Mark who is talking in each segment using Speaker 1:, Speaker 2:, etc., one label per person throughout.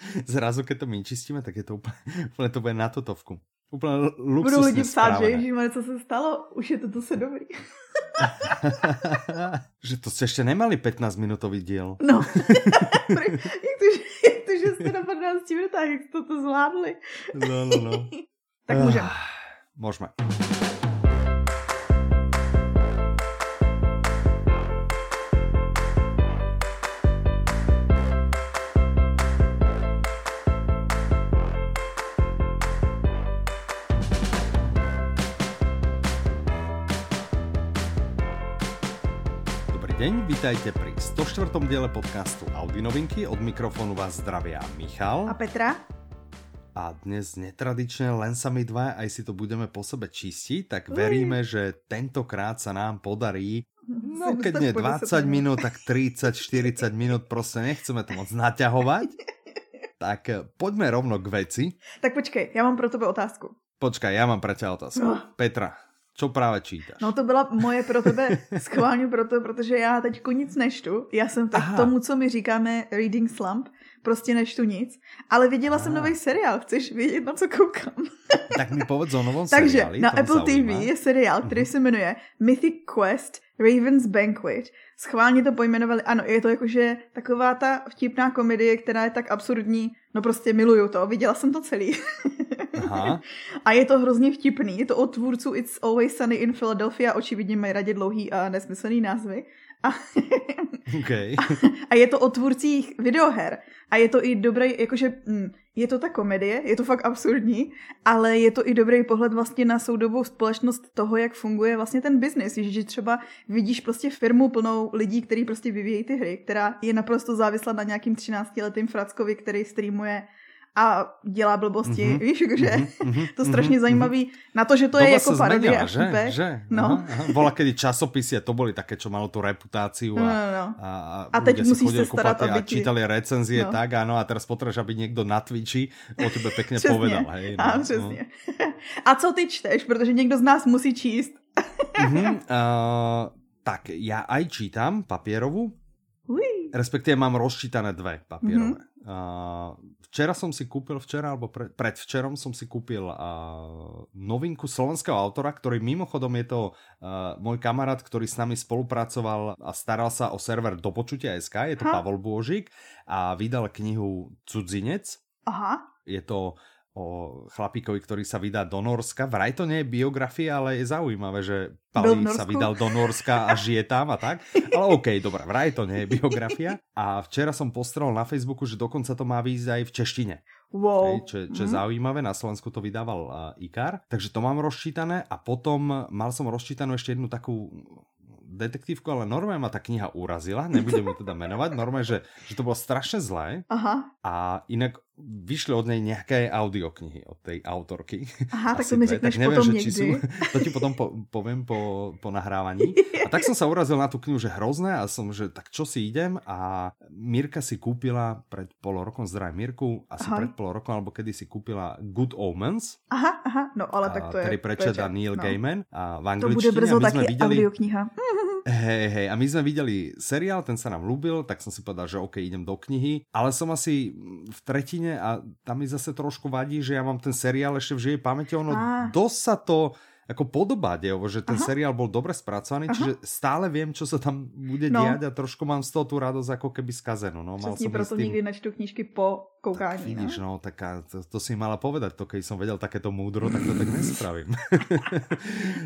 Speaker 1: Zrazu, keď to my čistíme, tak je to úplně, úplně to bude na totovku. Úplně luxusně
Speaker 2: Budou lidi psát, že ježišmarja, co se stalo? Už je to to se dobrý.
Speaker 1: že to jste ještě nemali 15 minutový díl.
Speaker 2: No. jak, to, že, jak to, že jste na 15 minutách, jak jste to zvládli.
Speaker 1: no, no, no.
Speaker 2: tak můžeme.
Speaker 1: Můžeme. Deň, vítajte pri 104. diele podcastu Audi novinky. Od mikrofonu vás zdravia Michal.
Speaker 2: A Petra.
Speaker 1: A dnes netradične len sami dva, aj si to budeme po sebe čistiť, tak veríme, že tentokrát sa nám podarí No keď nie 20 minút, tak 30-40 minút, prostě nechceme to moc naťahovať. Tak eh, poďme rovno k veci.
Speaker 2: Tak počkej, já mám pro tebe otázku.
Speaker 1: Počkaj, já mám pro tebe otázku. Oh. Petra, co právě čítáš?
Speaker 2: No to byla moje pro tebe schválně proto, protože já teď nic neštu. Já jsem tak Aha. tomu, co my říkáme reading slump, prostě neštu nic. Ale viděla Aha. jsem nový seriál, chceš vědět, na co koukám?
Speaker 1: tak mi povedz o novom
Speaker 2: Takže
Speaker 1: seriáli.
Speaker 2: na Apple zaujíma. TV je seriál, který uh-huh. se jmenuje Mythic Quest Raven's Banquet. Schválně to pojmenovali, ano, je to jakože taková ta vtipná komedie, která je tak absurdní, no prostě miluju to, viděla jsem to celý. Aha. A je to hrozně vtipný, je to od tvůrců It's Always Sunny in Philadelphia, očividně mají radě dlouhý a nesmyslný názvy. A,
Speaker 1: okay.
Speaker 2: a, a je to o tvůrcích videoher. A je to i dobrý, jakože hm, je to ta komedie, je to fakt absurdní, ale je to i dobrý pohled vlastně na soudobou společnost toho, jak funguje vlastně ten biznis. Že třeba vidíš prostě firmu plnou lidí, kteří prostě vyvíjejí ty hry, která je naprosto závislá na nějakým 13-letým frackovi, který streamuje a dělá blbosti, mm-hmm. víš, jakože mm-hmm. to strašně mm-hmm. zajímavý na to, že to Doba je jako parodie a
Speaker 1: že? že? No. Aha, aha. Bola kedy časopisy, to byly také, čo malo tu reputáciu a, no, no, no. a,
Speaker 2: a, a teď musíš se starat, aby
Speaker 1: a čítali recenzie, no. tak áno, a teraz potřebuješ, aby někdo na Twitchi o tebe pekne povedal. Hej, no,
Speaker 2: a, přesně. No. A co ty čteš, protože někdo z nás musí číst.
Speaker 1: mm-hmm, uh, tak ja aj čítam papierovú, Ui. respektíve mám rozčítané dve papierové. Mm-hmm. Uh, včera som si kúpil, včera alebo pre, predvčerom som si kúpil uh, novinku slovenského autora, ktorý mimochodom je to uh, môj kamarát, ktorý s nami spolupracoval a staral sa o server do počutia SK, je to ha? Pavol Bôžik a vydal knihu Cudzinec.
Speaker 2: Aha.
Speaker 1: Je to o chlapíkovi, ktorý sa vydá do Norska. Vraj to nie je biografia, ale je zaujímavé, že Pali sa vydal do Norska a žije tam a tak. Ale OK, dobré, vraj to nie je biografia. A včera som postrel na Facebooku, že dokonca to má výjsť aj v češtine.
Speaker 2: Wow.
Speaker 1: Hej, čo, čo je mm. zaujímavé, na Slovensku to vydával uh, IKAR, takže to mám rozčítané a potom mal som rozčítanú ešte jednu takú detektívku, ale normálne ma tá kniha urazila, nebudem ju teda menovať, normálne, že, že to bolo strašne zlé
Speaker 2: Aha.
Speaker 1: a inak vyšli od nej nejaké audioknihy od tej autorky.
Speaker 2: Aha, tak to mi řekneš tak neviem, potom že, či sú,
Speaker 1: To ti potom po, poviem po, po nahrávaní. A tak som sa urazil na tú knihu, že hrozné a som, že tak čo si idem a Mirka si kúpila pred pol rokom, zdraj Mirku, asi aha. pred pol rokom, alebo kedy si kúpila Good Omens.
Speaker 2: Aha, aha, no ale tak to je...
Speaker 1: Ktorý prečeta Neil no. Gaiman a v angličtine.
Speaker 2: To bude brzo taky videli... audiokniha.
Speaker 1: Hej, hej, a my sme videli seriál, ten sa nám ľúbil, tak som si povedal, že OK, idem do knihy, ale som asi v tretine a tam mi zase trošku vadí, že ja mám ten seriál ešte v živej pamäti, ono dosť sa to ako podobá dejovo, že ten Aha. seriál bol dobre spracovaný, Aha. čiže stále viem, čo sa tam bude no. diať a trošku mám z toho tú radosť ako keby skazenú. No,
Speaker 2: mal Přesně, proto tým... nikdy nečtu knížky po koukání. Tak
Speaker 1: vidíš, no, no tak to, to si mala povedať, to keď som vedel takéto múdro, tak to tak nespravím.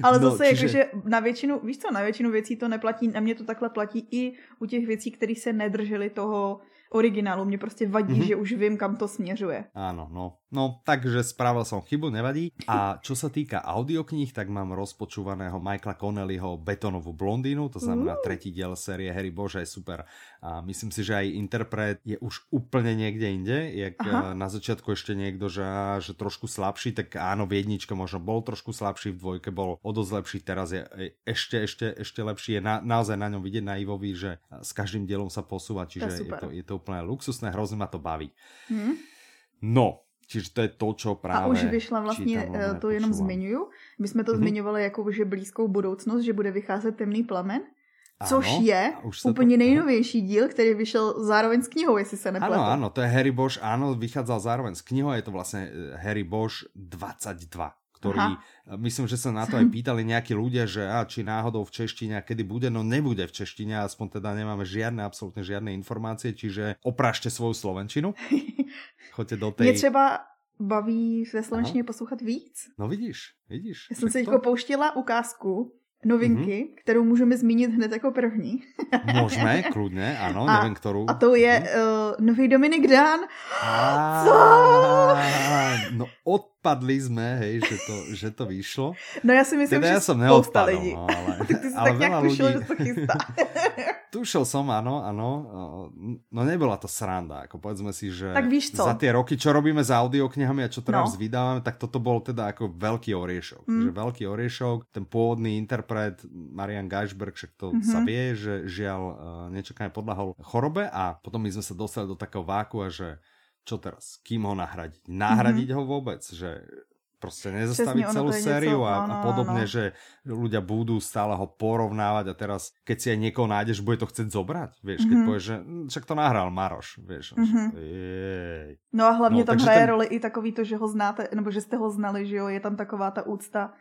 Speaker 2: Ale no, zase, čiže... jakože na většinu, víš co, na většinu věcí to neplatí, a mě to takhle platí i u těch věcí, které se nedržely toho originálu. Mě prostě vadí, mm-hmm. že už vím, kam to směřuje.
Speaker 1: Áno, no. No, takže spravil som chybu, nevadí. A čo sa týka audiokníh, tak mám rozpočúvaného Michaela Connellyho Betonovú blondínu, to znamená tretí diel série Harry Bože, je super. A myslím si, že aj interpret je už úplne niekde inde, jak Aha. Eh, na začiatku ešte niekto, že, že trošku slabší, tak áno, v jedničke možno bol trošku slabší, v dvojke bol o dosť lepší, teraz je ešte, ešte, ešte lepší. Je na, naozaj na ňom vidieť na Ivovi, že s každým dielom sa posúva, čiže je, je, to, je to úplne luxusné, hrozně ma to baví. Hmm. No, Čiže to je to, čo právě.
Speaker 2: A už vyšla vlastně, čítam, to jenom zmiňuju, my jsme to hmm. zmiňovali jako, že blízkou budoucnost, že bude vycházet temný plamen. Což ano, je úplně to... nejnovější díl, který vyšel zároveň s knihou, jestli se nepletu.
Speaker 1: Ano, ano, to je Harry Bosch, ano, vycházel zároveň s knihou, je to vlastně eh, Harry Bosch 22 ktorý, Aha. Eh, myslím, že sa na to aj pýtali nejakí ľudia, že a, či náhodou v češtine a kedy bude, no nebude v češtine, aspoň teda nemáme žiadne, absolútne žiadne informácie, čiže oprašte svoju slovenčinu. Choďte do tej...
Speaker 2: Je třeba baví ve slovenštině poslouchat víc.
Speaker 1: No vidíš, vidíš.
Speaker 2: Já jsem se to... pouštila ukázku novinky, mm-hmm. kterou můžeme zmínit hned jako první.
Speaker 1: Můžeme, kludně, ano, a, nevím, kterou.
Speaker 2: A to je uh, nový Dominik Dán.
Speaker 1: Co? No odpadli jsme, hej, že to, že to vyšlo.
Speaker 2: No já si myslím, teda že já jsem neodpadl, lidí. No, ale,
Speaker 1: tak ty
Speaker 2: jsi ale tak nějak tušil, že to chystá.
Speaker 1: Tušil som, áno, áno. No nebola to sranda, ako povedzme si, že
Speaker 2: tak víš co?
Speaker 1: za tie roky, čo robíme s audioknihami a čo teraz no. vydávame, tak toto bol teda ako veľký oriešok. Mm. Že veľký oriešok, ten pôvodný interpret Marian Geisberg, však to mm-hmm. sa vie, že žiaľ uh, nečakane podľahol chorobe a potom my sme sa dostali do takého váku a že čo teraz, kým ho nahradiť? Nahradiť mm-hmm. ho vôbec, že prostě nezastaviť celú sériu a, a podobne, že ľudia budú stále ho porovnávať a teraz, keď si aj niekoho nájdeš, bude to chcieť zobrať, vieš, keď mm-hmm. povieš, že hm, však to nahral Maroš, vieš. Mm-hmm.
Speaker 2: Jej. No a hlavně no, tam hraje ten... roli i takový to, že ho znáte, nebo že jste ho znali, že jo, je tam taková ta úcta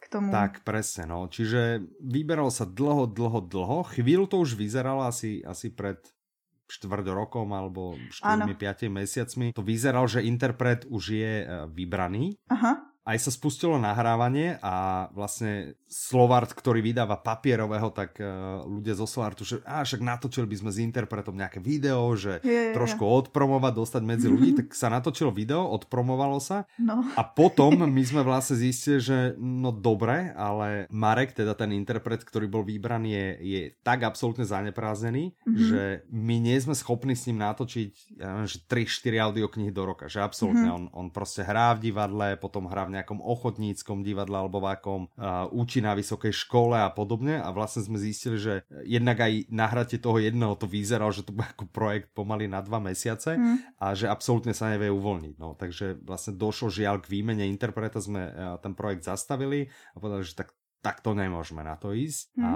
Speaker 2: k tomu.
Speaker 1: Tak, presne, no. Čiže vyberal sa dlho, dlho, dlho. Chvíľu to už vyzeralo asi, asi pred štvrť rokom alebo 4-5 mesiacmi, to vyzeral, že interpret už je eh, vybraný. Aha aj sa spustilo nahrávanie a vlastne Slovart, ktorý vydáva papierového, tak uh, ľudia zo Slovartu, že a však natočili by sme s interpretom nejaké video, že je, je, trošku je. odpromovať, dostať medzi ľudí, tak sa natočilo video, odpromovalo sa no. a potom my sme vlastne zistili, že no dobre, ale Marek, teda ten interpret, ktorý bol vybraný, je, je tak absolútne zaneprázdnený, mm-hmm. že my nie sme schopní s ním natočiť, ja neviem, že 3-4 audioknihy do roka, že absolútne mm-hmm. on, on proste hrá v divadle, potom hrá v nejakom ochotníckom divadle alebo v akom uh, učí na vysokej škole a podobne a vlastne sme zistili, že jednak aj nahratie toho jedného to vyzeralo, že to bude ako projekt pomaly na dva mesiace mm. a že absolútne sa nevie uvoľniť. No, takže vlastne došlo žiaľ k výmene interpreta, sme uh, ten projekt zastavili a povedali, že tak tak to nemôžeme na to ísť. Hmm. A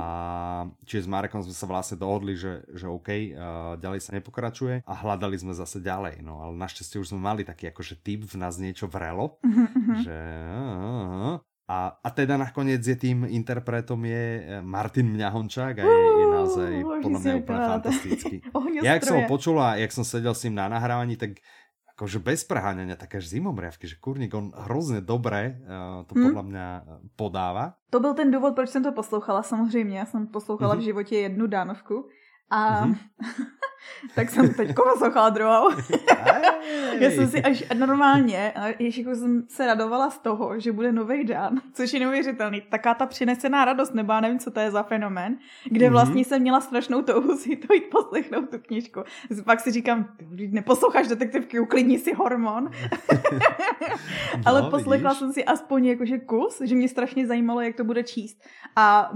Speaker 1: čiže s Marekom sme sa vlastne dohodli, že, že OK, uh, ďalej sa nepokračuje a hľadali sme zase ďalej. No ale našťastie už sme mali taký akože typ v nás niečo vrelo, mm-hmm. že uh, a, a teda nakoniec je tým interpretom je e, Martin Mňahončák a je, je naozaj podľa mňa úplne fantastický. ja, jak som ho počul a jak som sedel s ním na nahrávaní, tak akože bez preháňania, také až zimomriavky, že kurník, on hrozně dobré uh, to hmm. podle mě eh, podává.
Speaker 2: To byl ten důvod, proč jsem to poslouchala samozřejmě. Já jsem poslouchala mm-hmm. v životě jednu dánovku a mm-hmm. tak jsem teď poslouchala druhou. Já jsem si až normálně, ještě jako jsem se radovala z toho, že bude nový Dan, což je neuvěřitelný. Taká ta přinesená radost, nebo já nevím, co to je za fenomén, kde mm-hmm. vlastně jsem měla strašnou touhu si to jít poslechnout tu knižku. Pak si říkám, neposloucháš detektivky, uklidni si hormon. no, Ale poslechla vidíš? jsem si aspoň jakože kus, že mě strašně zajímalo, jak to bude číst. A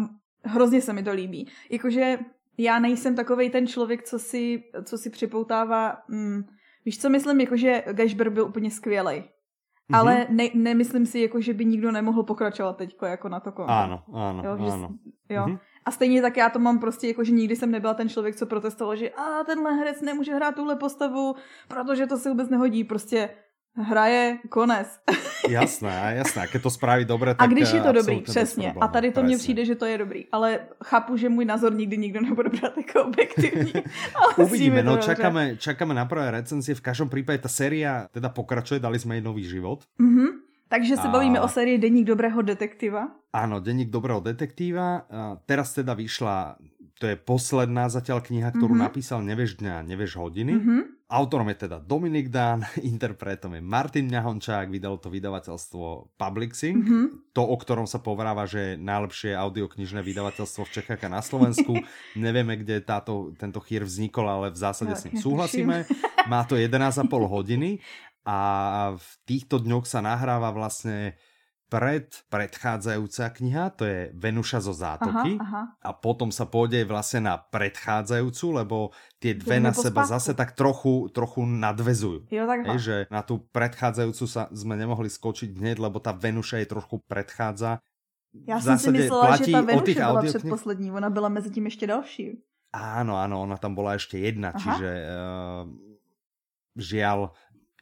Speaker 2: hrozně se mi to líbí. Jakože já nejsem takovej ten člověk, co si, co si připoutává... Mm, víš, co myslím? Jako, že Gashber byl úplně skvělej. Mm-hmm. Ale ne, nemyslím si, jako, že by nikdo nemohl pokračovat teď jako na to konto.
Speaker 1: Ano, ano, jo, že, ano.
Speaker 2: Jo. Mm-hmm. A stejně tak já to mám prostě, jako, že nikdy jsem nebyla ten člověk, co protestoval, že a tenhle herec nemůže hrát tuhle postavu, protože to se vůbec nehodí. Prostě hraje, konec.
Speaker 1: jasné, jasné, keď to spraví dobře, tak
Speaker 2: A když je to dobrý, přesně. A tady to mně přijde, že to je dobrý. Ale chápu, že můj názor nikdy nikdo nebude brát jako objektivní.
Speaker 1: Uvidíme, no čakáme, čakáme na prvé recenzie. V každém případě ta séria teda pokračuje, dali jsme jí nový život.
Speaker 2: Mm-hmm. Takže se a... bavíme o sérii Deník dobrého detektiva.
Speaker 1: Áno, Deník dobrého detektíva. A teraz teda vyšla, to je posledná zatiaľ kniha, ktorú mm-hmm. napísal Nevieš dňa, nevieš hodiny. Mm-hmm. Autorom je teda Dominik Dán, interpretom je Martin Ňahončák, vydalo to vydavateľstvo Publixing, mm-hmm. to, o ktorom sa povráva, že je najlepšie audioknižné vydavateľstvo v Čechách a na Slovensku. Nevieme, kde táto, tento chýr vznikol, ale v zásade ja, s ním súhlasíme. Má to 11,5 hodiny a v týchto dňoch sa nahráva vlastne pred predchádzajúca kniha, to je Venuša zo zátoky aha, aha. a potom sa pôjde vlastne na predchádzajúcu, lebo tie dve na seba spátku. zase tak trochu, trochu nadvezujú.
Speaker 2: Jo, tak
Speaker 1: Hej, že na tú predchádzajúcu sa sme nemohli skočiť hneď, lebo tá Venuša je trochu predchádza
Speaker 2: Já jsem si myslela, že ta Venuše byla předposlední, ona byla mezi tím ještě další.
Speaker 1: Áno, áno, ona tam bola ešte jedna, Aha. čiže uh, žiaľ,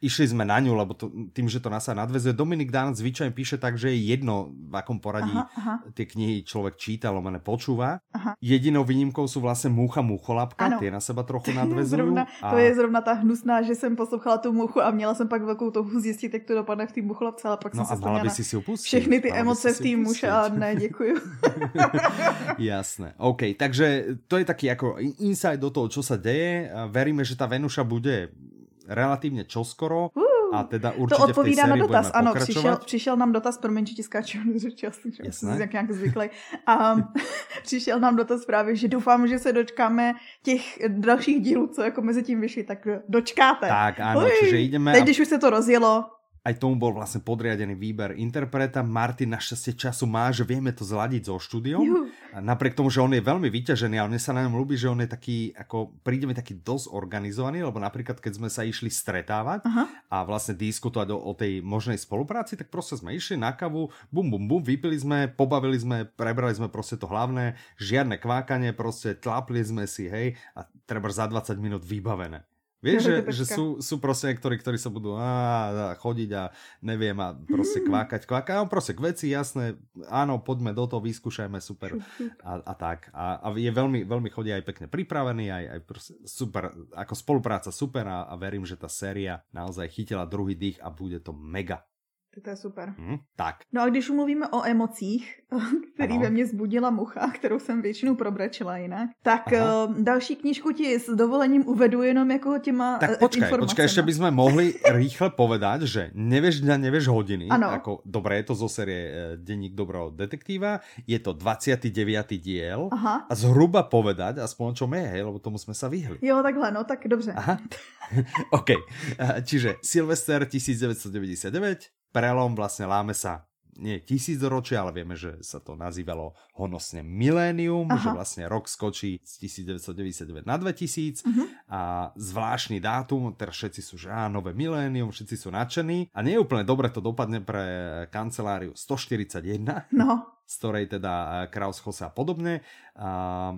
Speaker 1: išli sme na ňu, lebo to, tým, že to nás sa nadvezuje. Dominik Dán zvyčajne píše tak, že je jedno, v akom poradí aha, aha. tie knihy človek číta, lomené počúva. Aha. Jedinou výnimkou sú vlastne Múcha Múcholapka, tie na seba trochu nadvezujú.
Speaker 2: zrovna, a... To je zrovna tá hnusná, že jsem poslouchala tu Múchu a měla jsem pak velkou touhu zjistit, jak to dopadne v té Múcholapce, ale pak
Speaker 1: no
Speaker 2: jsem
Speaker 1: a mala by si si upustit.
Speaker 2: Všechny ty emoce v té Múše a ne, děkuju.
Speaker 1: Jasné, OK, takže to je taký ako insight do toho, čo sa deje. Veríme, že tá Venuša bude relatívne čoskoro. Uh, a teda určitě
Speaker 2: to odpovídá na dotaz, ano, přišel, přišel nám dotaz, promiň, že ti skáču jak nějak zvyklý. A přišel nám dotaz právě, že doufám, že se dočkáme těch dalších dílů, co jako mezi tím vyšly, tak dočkáte.
Speaker 1: Tak, ano, Uj, čiže jdeme.
Speaker 2: Teď, když už se to rozjelo,
Speaker 1: aj tomu bol vlastne podriadený výber interpreta. Martin našťastie času má, že vieme to zladiť so štúdiom. Napriek tomu, že on je veľmi vyťažený, ale mne sa na ňom ľúbi, že on je taký, ako príde mi taký dosť organizovaný, lebo napríklad keď sme sa išli stretávať Aha. a vlastne diskutovať o, o tej možnej spolupráci, tak proste sme išli na kavu, bum, bum, bum, vypili sme, pobavili sme, prebrali sme proste to hlavné, žiadne kvákanie, proste tlápli sme si, hej, a treba za 20 minút vybavené. Vieš, že, že sú, sú proste niektorí, ktorí sa budú á, chodiť a neviem a proste kvákať, kvákať. A proste k veci, jasné, áno, poďme do toho, vyskúšajme, super a, a tak. A, a je veľmi, veľmi chodí aj pekne pripravený, aj, aj proste super, ako spolupráca super a, a verím, že tá séria naozaj chytila druhý dých a bude to mega
Speaker 2: to je super.
Speaker 1: Hmm, tak.
Speaker 2: No a když mluvíme o emocích, který ano. ve mně zbudila mucha, kterou jsem většinou probrečila jinak, tak Aha. uh, další knížku ti s dovolením uvedu jenom jako těma
Speaker 1: Tak počkaj, počkaj, ještě bychom mohli rýchle povedať, že nevieš dňa, nevieš hodiny.
Speaker 2: Ano.
Speaker 1: Ako, dobré, je to zo série eh, Denník dobrého detektíva, je to 29. diel Aha. a zhruba povedať, aspoň čo je, hej, lebo tomu jsme sa vyhli.
Speaker 2: Jo, takhle, no tak dobře.
Speaker 1: Aha. OK, eh, čiže Silvester 1999, prelom vlastne láme sa nie tisícročie, ale vieme, že sa to nazývalo honosne milénium, Aha. že vlastne rok skočí z 1999 na 2000 uh-huh. Mhm. a zvláštny dátum, teraz všetci sú, že á, nové milénium, všetci sú nadšení a nie je úplne dobre to dopadne pre kanceláriu 141,
Speaker 2: no.
Speaker 1: z ktorej teda Kraus a podobne. A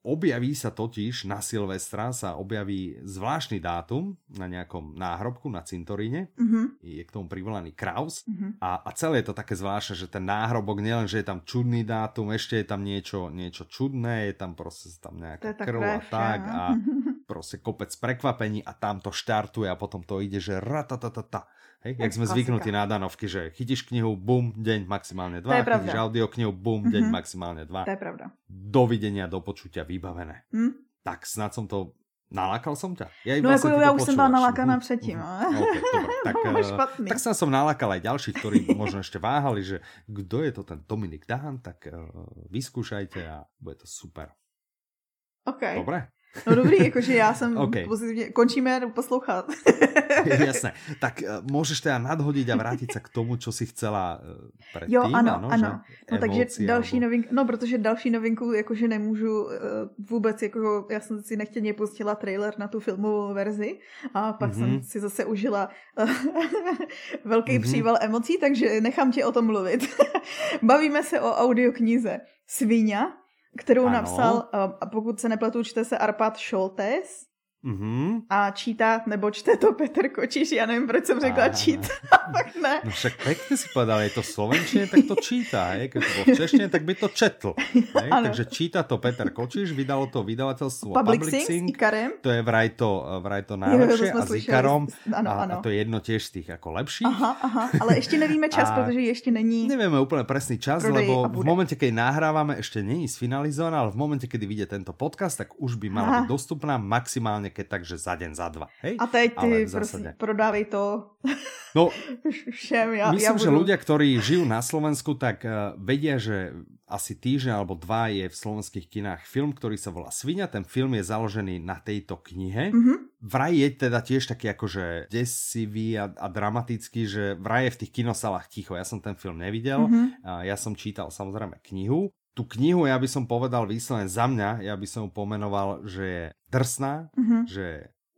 Speaker 1: Objaví sa totiž na Silvestra sa objaví zvláštny dátum na nejakom náhrobku na cintoríne. Uh-huh. Je k tomu privolaný Kraus. Uh-huh. A, a celé je to také zvláštne, že ten náhrobok nielen, že je tam čudný dátum, ešte je tam niečo, niečo čudné, je tam proste tam nejaká krv a tak a proste kopec prekvapení a tam to štartuje a potom to ide, že ratatatata Hej, jak sme zvyknutí na danovky, že chytíš knihu, bum, deň maximálne dva, chytíš audio knihu, bum, deň mm-hmm. maximálne dva.
Speaker 2: To je pravda.
Speaker 1: Dovidenia, do počutia, vybavené. Mm? Tak snad som to Nalákal som ťa?
Speaker 2: Ja no jako ja už som byla nalákaná předtím. Mm. Okay,
Speaker 1: dobré, tak, uh, tak sa som nalákal aj ďalších, ktorí možno ešte váhali, že kto je to ten Dominik Dán, tak uh, vyskúšajte a bude to super.
Speaker 2: OK.
Speaker 1: Dobre?
Speaker 2: No dobrý, jakože já jsem okay. pozitivně, končíme poslouchat.
Speaker 1: Jasné, tak uh, můžeš teda nadhodit a vrátit se k tomu, co si chcela uh, předtím.
Speaker 2: Jo, ano, ano. ano. No takže další alebo... novinku, no protože další novinku, jakože nemůžu uh, vůbec, jako já jsem si nechtěně pustila trailer na tu filmovou verzi a pak mm-hmm. jsem mhm. si zase užila uh, velký mm-hmm. příval emocí, takže nechám tě o tom mluvit. Bavíme se o audioknize Svíňa kterou ano. napsal, a pokud se nepletu, čte se Arpad Šoltes Mm-hmm. A čítá, nebo čte to Petr Kočiš, já nevím, proč jsem řekla čítá, tak ne.
Speaker 1: No však pekne si povedal, je to slovenčine, tak to čítá, je? keď to bolo v češtine, tak by to četl. Takže číta to Petr Kočiš, vydalo to vydavateľstvo
Speaker 2: Public, Public Ikarem.
Speaker 1: To je vraj to, vraj to to a s Ikarom ano, ano. a to je jedno tiež z tých ako lepších.
Speaker 2: Aha, aha, ale ešte nevíme čas, a protože ešte není...
Speaker 1: Nevieme úplne presný čas, lebo v momente, keď nahrávame, ešte není sfinalizovaná, ale v momente, kedy vyjde tento podcast, tak už by mala byť dostupná keď tak, že za deň, za dva. Hej?
Speaker 2: A teď ty prosím, prodávej to
Speaker 1: no,
Speaker 2: všem. Ja,
Speaker 1: myslím,
Speaker 2: ja budu...
Speaker 1: že ľudia, ktorí žijú na Slovensku, tak uh, vedia, že asi týždeň alebo dva je v slovenských kinách film, ktorý sa volá Svinia. Ten film je založený na tejto knihe. Mm-hmm. Vraj je teda tiež taký akože desivý a, a dramatický, že vraj je v tých kinosalách ticho. Ja som ten film nevidel. Mm-hmm. Uh, ja som čítal samozrejme knihu tú knihu, ja by som povedal výsledne za mňa, ja by som ju pomenoval, že je drsná, mm-hmm. že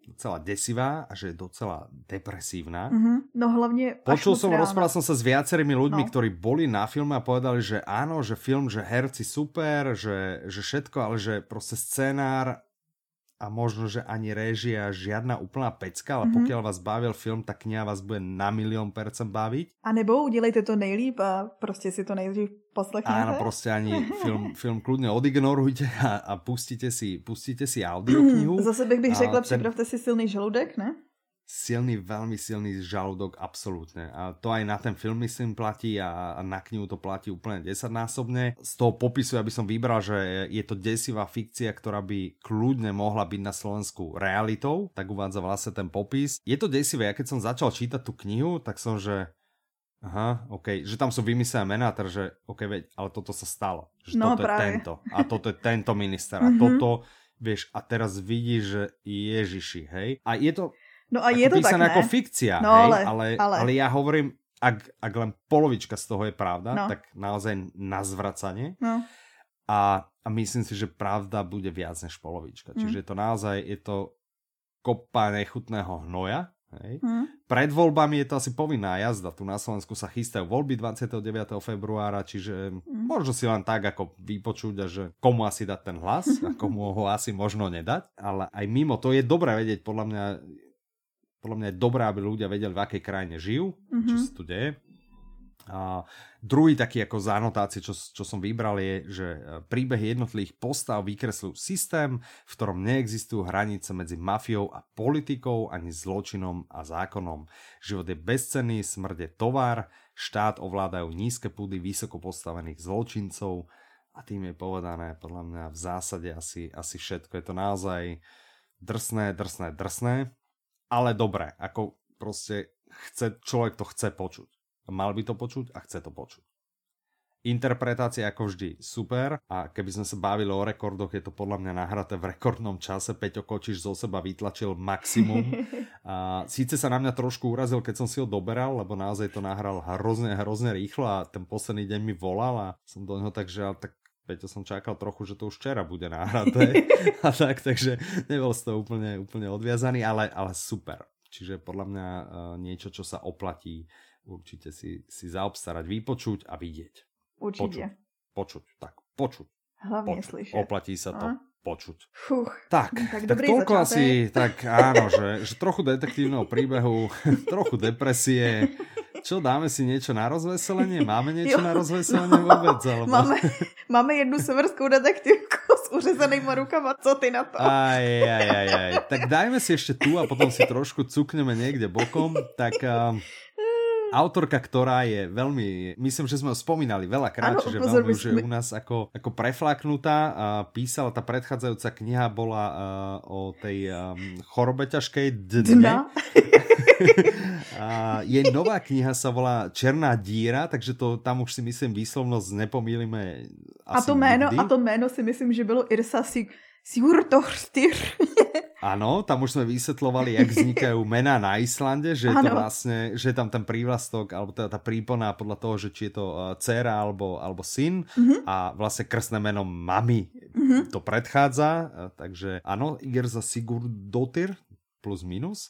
Speaker 1: je docela desivá a že je docela depresívna.
Speaker 2: Mm-hmm. No hlavne...
Speaker 1: Počul som, rozprával som sa s viacerými ľuďmi,
Speaker 2: No.
Speaker 1: ktorí boli na filme a povedali, že áno, že film, že herci super, že, že všetko, ale že proste scenár a možno, že ani réžia žiadna úplná pecka, ale
Speaker 2: Mhm.
Speaker 1: pokiaľ vás bavil film, tak kniha vás bude na milión percent baviť.
Speaker 2: A nebo udělejte to nejlíp a prostě si to nejdřív poslechněte.
Speaker 1: Áno, proste ani film, film kľudne odignorujte a, a pustíte si, pustíte si audioknihu.
Speaker 2: Zase bych bych řekla,
Speaker 1: ten-
Speaker 2: připravte si silný žaludek, ne?
Speaker 1: silný, veľmi silný žalúdok, absolútne. A to aj na ten film, myslím, platí a, a na knihu to platí úplne desaťnásobne. Z toho popisu ja by som vybral, že je to desivá fikcia, ktorá by kľudne mohla byť na Slovensku realitou, tak uvádza vlastne ten popis. Je to desivé, ja keď som začal čítať tú knihu, tak som, že Aha, OK, že tam sú vymyslené mená, teda, že OK, veď, ale toto sa stalo. Že
Speaker 2: No,
Speaker 1: toto je
Speaker 2: práve.
Speaker 1: tento. A toto je tento minister. A
Speaker 2: Mhm.
Speaker 1: toto, vieš, a teraz vidíš, že Ježiši, hej. A je to,
Speaker 2: No a je to tak,
Speaker 1: ako fikcia,
Speaker 2: No,
Speaker 1: hej,
Speaker 2: ale-
Speaker 1: ale, ale,
Speaker 2: ale.
Speaker 1: ale ja hovorím, ak, ak len polovička z toho je pravda,
Speaker 2: No.
Speaker 1: tak naozaj na zvracanie.
Speaker 2: No.
Speaker 1: A, a myslím si, že pravda bude viac než polovička.
Speaker 2: Mm.
Speaker 1: Čiže je to naozaj, je to kopa nechutného hnoja. Hej.
Speaker 2: Hm.
Speaker 1: Pred voľbami je to asi povinná jazda. Tu na Slovensku sa chystajú voľby 29. februára, čiže
Speaker 2: Mm.
Speaker 1: možno si len tak ako vypočuť, a že komu asi dať ten hlas a komu ho asi možno nedať. Ale aj mimo to je dobré vedieť, podľa mňa podľa mňa je dobré, aby ľudia vedeli, v akej krajine žijú, čo
Speaker 2: Mhm.
Speaker 1: sa tu deje. A druhý taký ako z anotácie, čo, čo som vybral je, že e, príbehy jednotlivých postav vykresľujú systém, v ktorom neexistujú hranice medzi mafiou a politikou, ani zločinom a zákonom. Život je bezcenný, smrť je tovar, štát ovládajú nízke púdy vysoko postavených zločincov a tým je povedané podľa mňa v zásade asi, asi všetko. Je to naozaj drsné, drsné, drsné, ale dobré. Ako proste chce, človek to chce počuť. Mal by to počuť a chce to počuť. Interpretácia ako vždy super a keby sme sa bavili o rekordoch, je to podľa mňa nahraté v rekordnom čase. Peťo Kočiš zo seba vytlačil maximum. A síce sa na mňa trošku urazil, keď som si ho doberal, lebo naozaj to nahral hrozne, hrozne rýchlo a ten posledný deň mi volal a som do neho tak, že tak Peťo som čakal trochu, že to už včera bude nahraté a tak, takže nebol z toho úplne, úplne odviazaný, ale, ale super. Čiže podľa mňa uh, niečo, čo sa oplatí určite si, si zaobstarať, vypočuť a vidieť.
Speaker 2: Určitě.
Speaker 1: Počuť, tak, počuť.
Speaker 2: Hlavně
Speaker 1: počuť.
Speaker 2: slyšet.
Speaker 1: Oplatí sa to
Speaker 2: A?
Speaker 1: počuť.
Speaker 2: Fuch.
Speaker 1: Tak,
Speaker 2: Tak
Speaker 1: tak, tak
Speaker 2: dobrý
Speaker 1: toľko
Speaker 2: začátek.
Speaker 1: asi, tak áno, že, že trochu detektívneho príbehu, trochu depresie. Čo, dáme si niečo na rozveselenie? Máme niečo
Speaker 2: Jo.
Speaker 1: na rozveselenie vôbec? Alebo...
Speaker 2: Máme, máme jednu severskou detektivku s uřezanýma rukama. Co ty na to?
Speaker 1: Aj, aj, aj, aj. Tak dajme si ešte tu a potom si trošku cukneme niekde bokom. Tak um, autorka, ktorá je veľmi, myslím, že sme ho spomínali veľakrát, čiže
Speaker 2: pozor,
Speaker 1: veľmi už je u nás ako, ako preflaknutá. A písala, tá predchádzajúca kniha bola uh, o tej um, chorobe ťažkej dne. A jej nová kniha sa volá Černá díra, takže to tam už si myslím výslovnosť nepomýlime
Speaker 2: A
Speaker 1: asi
Speaker 2: to jméno,
Speaker 1: nikdy.
Speaker 2: a to jméno si myslím, že bylo Irsa Sig Sigurdorstir.
Speaker 1: Áno, tam už sme vysvetlovali, jak vznikajú mená na Islande, že je to
Speaker 2: Áno.
Speaker 1: vlastne, že je tam ten prívlastok, alebo teda tá prípona podľa toho, že či je to uh, dcéra alebo, alebo syn
Speaker 2: Mhm.
Speaker 1: a vlastne krstné meno mami
Speaker 2: Mhm.
Speaker 1: to predchádza, uh, takže áno, Igerza Sigurdotir plus minus.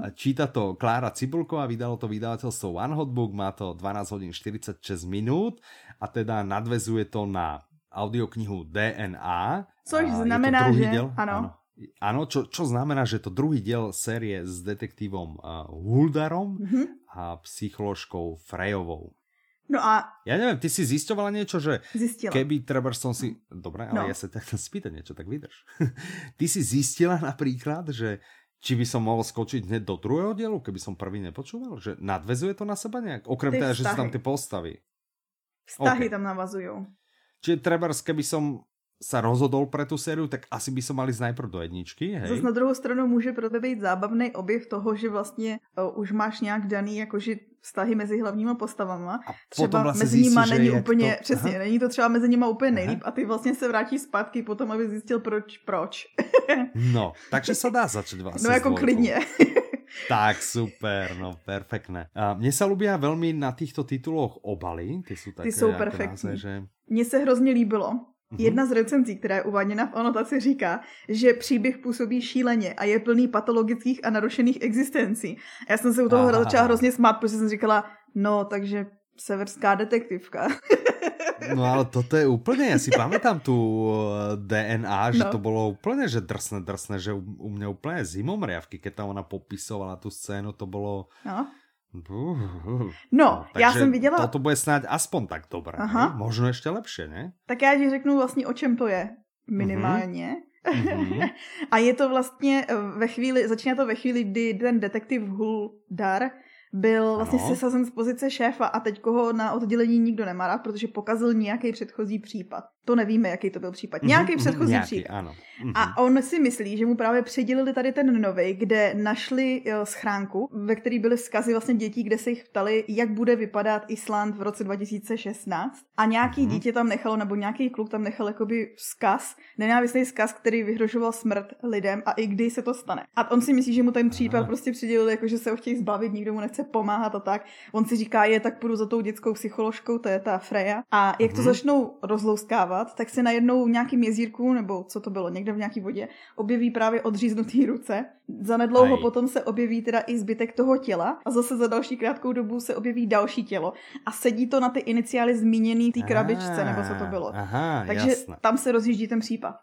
Speaker 1: A číta to Klára Cibulková, vydalo to vydavateľstvo One Hot Book, má to 12 hodín 46 minút a teda nadvezuje to na audioknihu DNA.
Speaker 2: Což znamená, že- áno.
Speaker 1: áno. Áno, čo, čo znamená, že to druhý diel série s detektívom uh, Huldarom
Speaker 2: Mhm.
Speaker 1: a psycholožkou Frejovou.
Speaker 2: No a
Speaker 1: Ja neviem, ty si zisťovala niečo, že
Speaker 2: zjistila.
Speaker 1: keby treba som si... Dobre, ale
Speaker 2: No.
Speaker 1: ja sa tak chcem spýtať niečo, tak vydrž. ty si zistila napríklad, že či by som mohol skočiť hneď do druhého dielu, keby som prvý nepočúval? Že nadvezuje to na seba nejak? Okrem teda, že sú tam tie postavy.
Speaker 2: Vztahy
Speaker 1: OK.
Speaker 2: tam navazujú.
Speaker 1: Čiže treba, keby som sa rozhodol pre tú sériu, tak asi by som mal ísť najprv do jedničky, hej?
Speaker 2: Zase na druhou stranu může pro tebe být zábavný objev toho, že vlastně uh, už máš nějak daný jakože vztahy mezi hlavníma postavama.
Speaker 1: A
Speaker 2: Třeba
Speaker 1: potom vlastně
Speaker 2: mezi nima
Speaker 1: zjistíš,
Speaker 2: není úplně,
Speaker 1: to...
Speaker 2: přesně,
Speaker 1: Aha.
Speaker 2: není to třeba mezi nima úplně
Speaker 1: Aha.
Speaker 2: nejlíp a ty vlastně se vrátíš zpátky potom, aby zjistil proč, proč.
Speaker 1: No, takže sa dá začať vlastne
Speaker 2: No jako klidně.
Speaker 1: Tak, super, no perfektné. A mne sa ľúbia veľmi na týchto tituloch obaly, ty sú také
Speaker 2: jsou
Speaker 1: ako
Speaker 2: perfektní.
Speaker 1: naozaj, že...
Speaker 2: Mně se hrozně líbilo, Jedna z recenzí, která je uváděna v anotaci, říká, že příběh působí šíleně a je plný patologických a narušených existencí. Já jsem se u toho Aha. začala hrozně smát, protože jsem říkala, no, takže severská detektivka.
Speaker 1: No ale toto je úplně, já si pamätám tu eh, DNA, že no. to bylo úplně, že drsné, drsné, že u, u mě úplně zimomriavky, keď tam ona popisovala tu scénu, to bylo...
Speaker 2: No. Uh, no, já jsem viděla...
Speaker 1: Toto bude snad aspoň tak dobré, Aha. možno ještě lepší, ne?
Speaker 2: Tak já ti řeknu vlastně, o čem to je, minimálně. Mm-hmm. a je to vlastně eh, ve chvíli, začíná to ve chvíli, kdy ten detektiv Huldar byl vlastně ano. sesazen z pozice šéfa a teď koho na oddělení nikdo nemá rád, protože pokazil nějaký předchozí případ. To nevíme, jaký to byl případ. Nějaký mm-hmm, předchozí nějaký, případ.
Speaker 1: Ano.
Speaker 2: Mm-hmm. A on si myslí, že mu právě předělili tady ten nový, kde našli jo, schránku, ve který byly vzkazy vlastně dětí, kde se jich ptali, jak bude vypadat Island v roce 2016. A nějaký mm-hmm. dítě tam nechalo, nebo nějaký kluk tam nechal jakoby vzkaz, nenávistný vzkaz, který vyhrožoval smrt lidem a i kdy se to stane. A on si myslí, že mu ten případ Aha. prostě přidělili, jako že se ho chtějí zbavit, nikdo mu nechce pomáhat a tak. On si říká, je tak půjdu za tou dětskou psycholožkou, to je ta Freya. A jak to mhm. začnou rozlouskávat, tak se najednou v nějakým jezírku, nebo co to bylo, někde v nějaký vodě, objeví právě odříznutý ruce. Zanedlouho Aj. potom se objeví teda i zbytek toho těla a zase za další krátkou dobu se objeví další tělo. A sedí to na ty iniciály zmíněný té krabičce, nebo co to bylo.
Speaker 1: Aha,
Speaker 2: Takže
Speaker 1: jasne.
Speaker 2: tam se rozjíždí ten případ.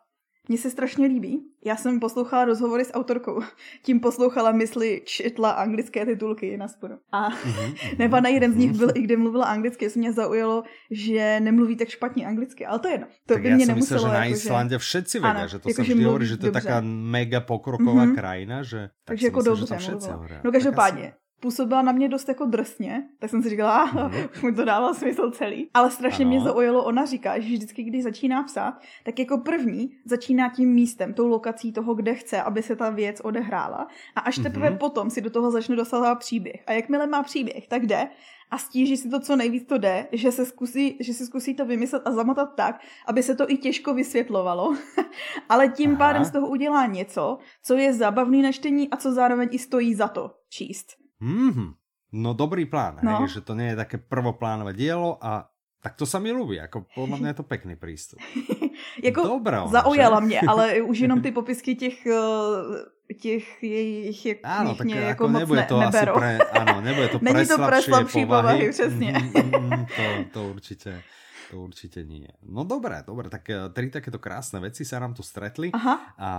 Speaker 2: Mně se strašně líbí. Já jsem poslouchala rozhovory s autorkou. Tím poslouchala mysli, četla anglické titulky na spodu. A mm-hmm. nebo na jeden z nich byl, i kde mluvila anglicky, se mě zaujalo, že nemluví tak špatně anglicky, ale to je jedno. To
Speaker 1: tak
Speaker 2: by mě
Speaker 1: nemuselo. Myslel, že na jako, Islande všetci vědí, že to jako, se vždy hovorí, že to je taká mega pokroková mm-hmm. krajina, že... Tak
Speaker 2: Takže jako myslím, dobře mluvila. No každopádně, působila na mě dost jako drsně, tak jsem si říkala, mm-hmm. už mi to dává smysl celý. Ale strašně ano. mě zaujalo, ona říká, že vždycky, když začíná psát, tak jako první začíná tím místem, tou lokací toho, kde chce, aby se ta věc odehrála. A až teprve mm-hmm. potom si do toho začne dostávat příběh. A jakmile má příběh, tak jde a stíží si to, co nejvíc to jde, že se zkusí, že si zkusí to vymyslet a zamotat tak, aby se to i těžko vysvětlovalo, ale tím Aha. pádem z toho udělá něco, co je zábavný na čtení a co zároveň i stojí za to číst.
Speaker 1: Mm-hmm. No dobrý plán, no. hej, že to nie je také prvoplánové dielo a tak to sa mi ľúbi, ako podľa mňa je to pekný prístup.
Speaker 2: jako Dobré, zaujala že? mě, ale už jenom ty popisky těch eh, těch jejich jak,
Speaker 1: Áno, tak
Speaker 2: mě
Speaker 1: jako nebude to
Speaker 2: neberou.
Speaker 1: asi pre, áno, nebude to
Speaker 2: Není to pre slabší povahy,
Speaker 1: povahy
Speaker 2: přesně.
Speaker 1: Mm, mm, to, to určite to určite nie. No dobré, dobré, tak eh, tri takéto krásne veci sa nám tu stretli.
Speaker 2: Aha.
Speaker 1: A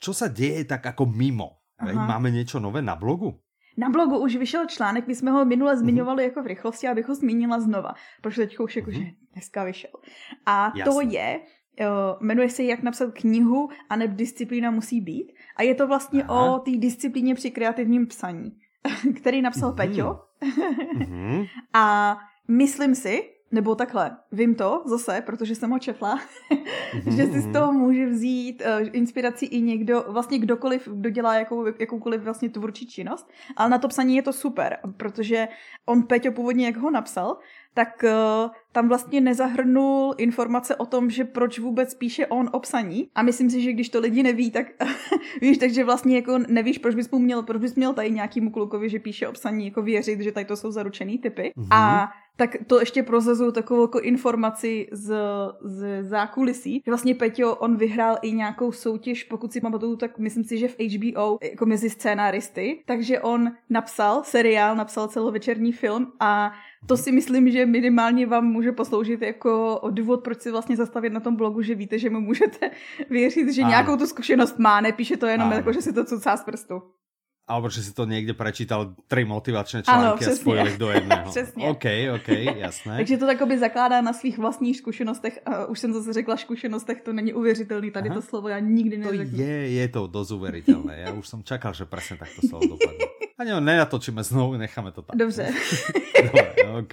Speaker 1: čo sa deje tak ako mimo? Aha. Máme niečo nové na blogu?
Speaker 2: Na blogu už vyšel článek, my jsme ho minule mhm. zmiňovali jako v rychlosti, abych ho zmínila znova, protože teď už jakože mm-hmm. dneska vyšel. A Jasne. to je, uh, jmenuje se Jak napsat knihu a neb disciplína musí být. A je to vlastně Aha. o té disciplíně při kreativním psaní, který napsal mm-hmm. Peťo. mm-hmm. A myslím si, nebo takhle, vím to zase, protože jsem ho četla, že si z toho může vzít uh, inspiraci i někdo, vlastně kdokoliv, kdo dělá jakou, jakoukoliv vlastně tvůrčí činnost, ale na to psaní je to super, protože on Peťo původně, jak ho napsal, tak uh, tam vlastně nezahrnul informace o tom, že proč vůbec píše on o psaní. A myslím si, že když to lidi neví, tak víš, takže vlastně jako nevíš, proč bys mu měl, proč bys měl tady nějakýmu klukovi, že píše o psaní, jako věřit, že tady to jsou zaručený typy. Mm-hmm. A tak to ještě prozazuju takovou jako informaci z, z zákulisí, že vlastně Peťo, on vyhrál i nějakou soutěž, pokud si pamatuju, tak myslím si, že v HBO, jako mezi scénáristy, takže on napsal seriál, napsal celovečerní film a to si myslím, že minimálně vám může posloužit jako důvod, proč si vlastně zastavit na tom blogu, že víte, že mu můžete věřit, že ano. nějakou tu zkušenost má, nepíše to jenom ano. jako, že si to cucá z prstu.
Speaker 1: Alebo že si to někde prečítal tři motivačné články ano, a spojil ich do jedného.
Speaker 2: přesně.
Speaker 1: OK, OK, jasné.
Speaker 2: Takže to takoby zakládá na svých vlastních zkušenostech. Uh, už jsem zase řekla zkušenostech, to není uvěřitelný. Tady Aha. to slovo já nikdy neřeknu.
Speaker 1: To je, je to dosť uvěřitelné. Já už jsem čakal, že přesně tak to slovo dopadne. A ne, nenatočíme znovu, necháme to tak.
Speaker 2: Dobře.
Speaker 1: Dobre, OK.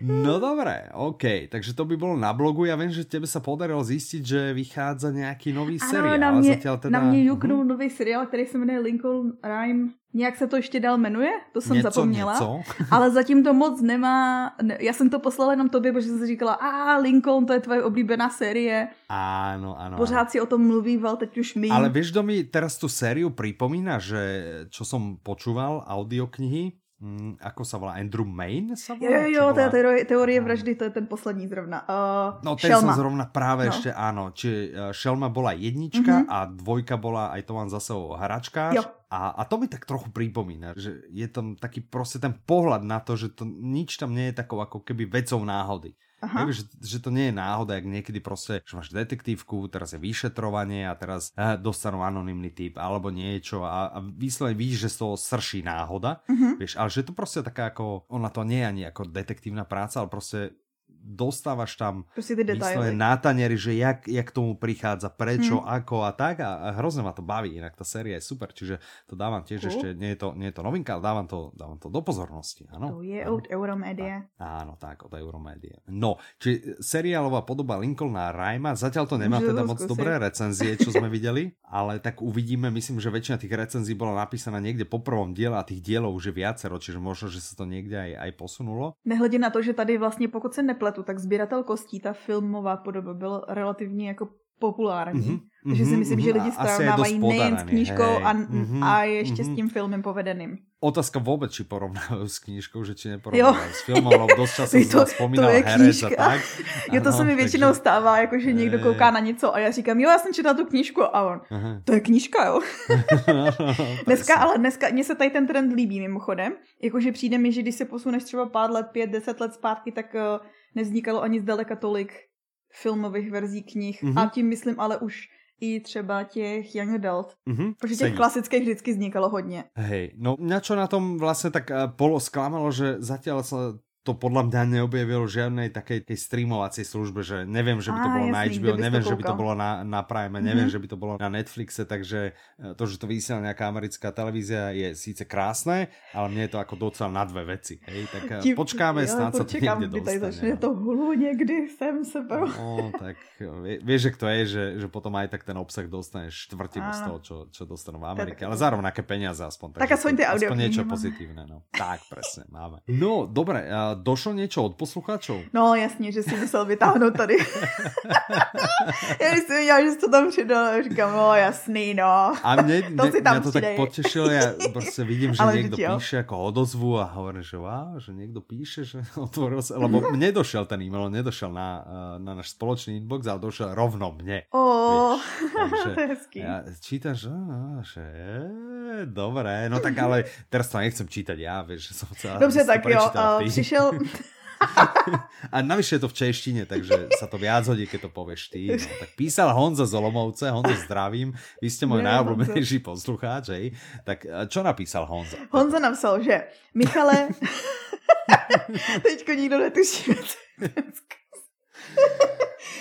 Speaker 1: no dobré, OK. Takže to by bylo na blogu. Já vím, že tebe se podarilo zjistit, že vychádza nějaký nový ano, seriál.
Speaker 2: Na mě, teda... na mě juknul uh-huh. nový seriál, který se jmenuje Lincoln Rhyme Nějak se to ještě dál jmenuje? To jsem něco, zapomněla.
Speaker 1: Něco.
Speaker 2: ale zatím to moc nemá. Ne, já jsem to poslala jenom tobě, protože jsem si říkala, a Lincoln, to je tvoje oblíbená série.
Speaker 1: Áno, áno.
Speaker 2: Pořád si o tom mluvíval, teď už my.
Speaker 1: Ale víš, kdo mi teraz tu sériu připomíná, že čo som počúval, audioknihy, mm, ako sa volá, Andrew Main sa volá?
Speaker 2: Jo, jo, jo, bola... teorie, teorie vraždy, to je ten poslední zrovna. Uh,
Speaker 1: no, ten Shelma. som zrovna práve no. ešte, áno. Čiže uh, Shelma bola jednička mm-hmm. a dvojka bola, aj to mám zase hračkář. Jo. A, a to mi tak trochu pripomína, že je tam taký proste ten pohľad na to, že to nič tam nie je takou ako keby vecou náhody. Aha. že, že to nie je náhoda, jak niekedy proste, že máš detektívku, teraz je vyšetrovanie a teraz eh, dostanú anonymný typ alebo niečo a, a výsledne vidíš, že z toho srší náhoda, uh-huh. vieš, ale že to proste taká ako, ona to nie je ani ako detektívna práca, ale proste dostávaš tam
Speaker 2: detaily.
Speaker 1: na tanieri, že jak, jak tomu prichádza, prečo, hmm. ako a tak a, a hrozne ma to baví, inak tá séria je super, čiže to dávam tiež cool. ešte, nie je, to, nie je to novinka, ale dávam to, dávam to do pozornosti, áno.
Speaker 2: To je od Euromédia.
Speaker 1: Áno, tak, od Euromédia. No, či seriálová podoba Lincolna Rajma, zatiaľ to nemá teda moc dobré recenzie, čo sme videli, ale tak uvidíme, myslím, že väčšina tých recenzií bola napísaná niekde po prvom diele a tých dielov už je viacero, čiže možno, že sa to niekde aj, aj posunulo.
Speaker 2: Nehledě na to, že tady vlastně, pokud se nepletu, letu, tak Sběratel kostí, ta filmová podoba, byl relativně jako populární. Mm-hmm. Takže si myslím, mm-hmm. že lidi srovnávají nejen s knížkou hej. a, mm-hmm. a ještě mm-hmm. s mhm. tím filmem povedeným.
Speaker 1: Otázka vůbec, či porovnávají s knížkou, že či neporovnávají s filmem, lebo dost často to, vzpomínal to je herec a tak.
Speaker 2: Jo, to ano, se mi většinou takže... stává, jako že někdo kouká na něco a já říkám, jo, já jsem četla tu knížku a on, Aha. to je knížka, jo. dneska, ale dneska, mně se tady ten trend líbí mimochodem, jakože přijde mi, že když se posuneš třeba pár let, pět, deset let zpátky, tak uh, nevznikalo ani zdaleka tolik filmových verzí knih mm-hmm. a tím myslím ale už i třeba těch young adult. Mm-hmm, protože těch klasických vždycky vznikalo hodně.
Speaker 1: Hej, no mňa čo na tom vlastně tak uh, polo sklamalo, že zatiaľ sa to podľa mňa neobjavilo žiadnej takej tej streamovacej službe, že neviem, že by to bolo jasný, na HBO, neviem, že by to bolo na, na Prime, neviem, mm-hmm. že by to bolo na Netflixe, takže e, to, že to vysiela nejaká americká televízia je síce krásne, ale mne je to ako docela na dve veci. Hej? Tak e, Tím, počkáme, snad sa to niekde dostane.
Speaker 2: začne no. to hulu niekdy sem sebou.
Speaker 1: No, tak vie, vieš, že to je, že, že potom aj tak ten obsah dostaneš štvrtinu z toho, čo, čo dostanú v Amerike, ale zároveň aké peniaze aspoň.
Speaker 2: Tak aspoň tie
Speaker 1: audio. Aspoň niečo pozitívne, no. Tak, presne, máme. No, dobre, došlo něco od posluchačů?
Speaker 2: No jasně, že si musel vytáhnout tady. Já jsem viděla, že jsi to tam přidal říkám, no jasný, no.
Speaker 1: A mě, to, mě, mě to tak potěšilo, já prostě vidím, že někdo píše jako odozvu a hovorím, že wow, že někdo píše, že otvoril se, lebo mně došel ten e-mail, on nedošel na, eh, na náš společný inbox, ale došel rovno mně.
Speaker 2: Oh, takže.
Speaker 1: Já čítam, že, že dobré, no tak ale teraz to nechcem čítať já, víš, že jsem chcel.
Speaker 2: Dobře, tak jo, uh, přišel,
Speaker 1: a navyše je to v češtine, takže sa to viac hodí, keď to povieš ty. No. Tak písal Honza z Olomovce, Honza zdravím, vy ste môj najobľúbenejší poslucháč, hej. Tak čo napísal Honza?
Speaker 2: Honza napsal, že Michale, teďko nikdo netuší.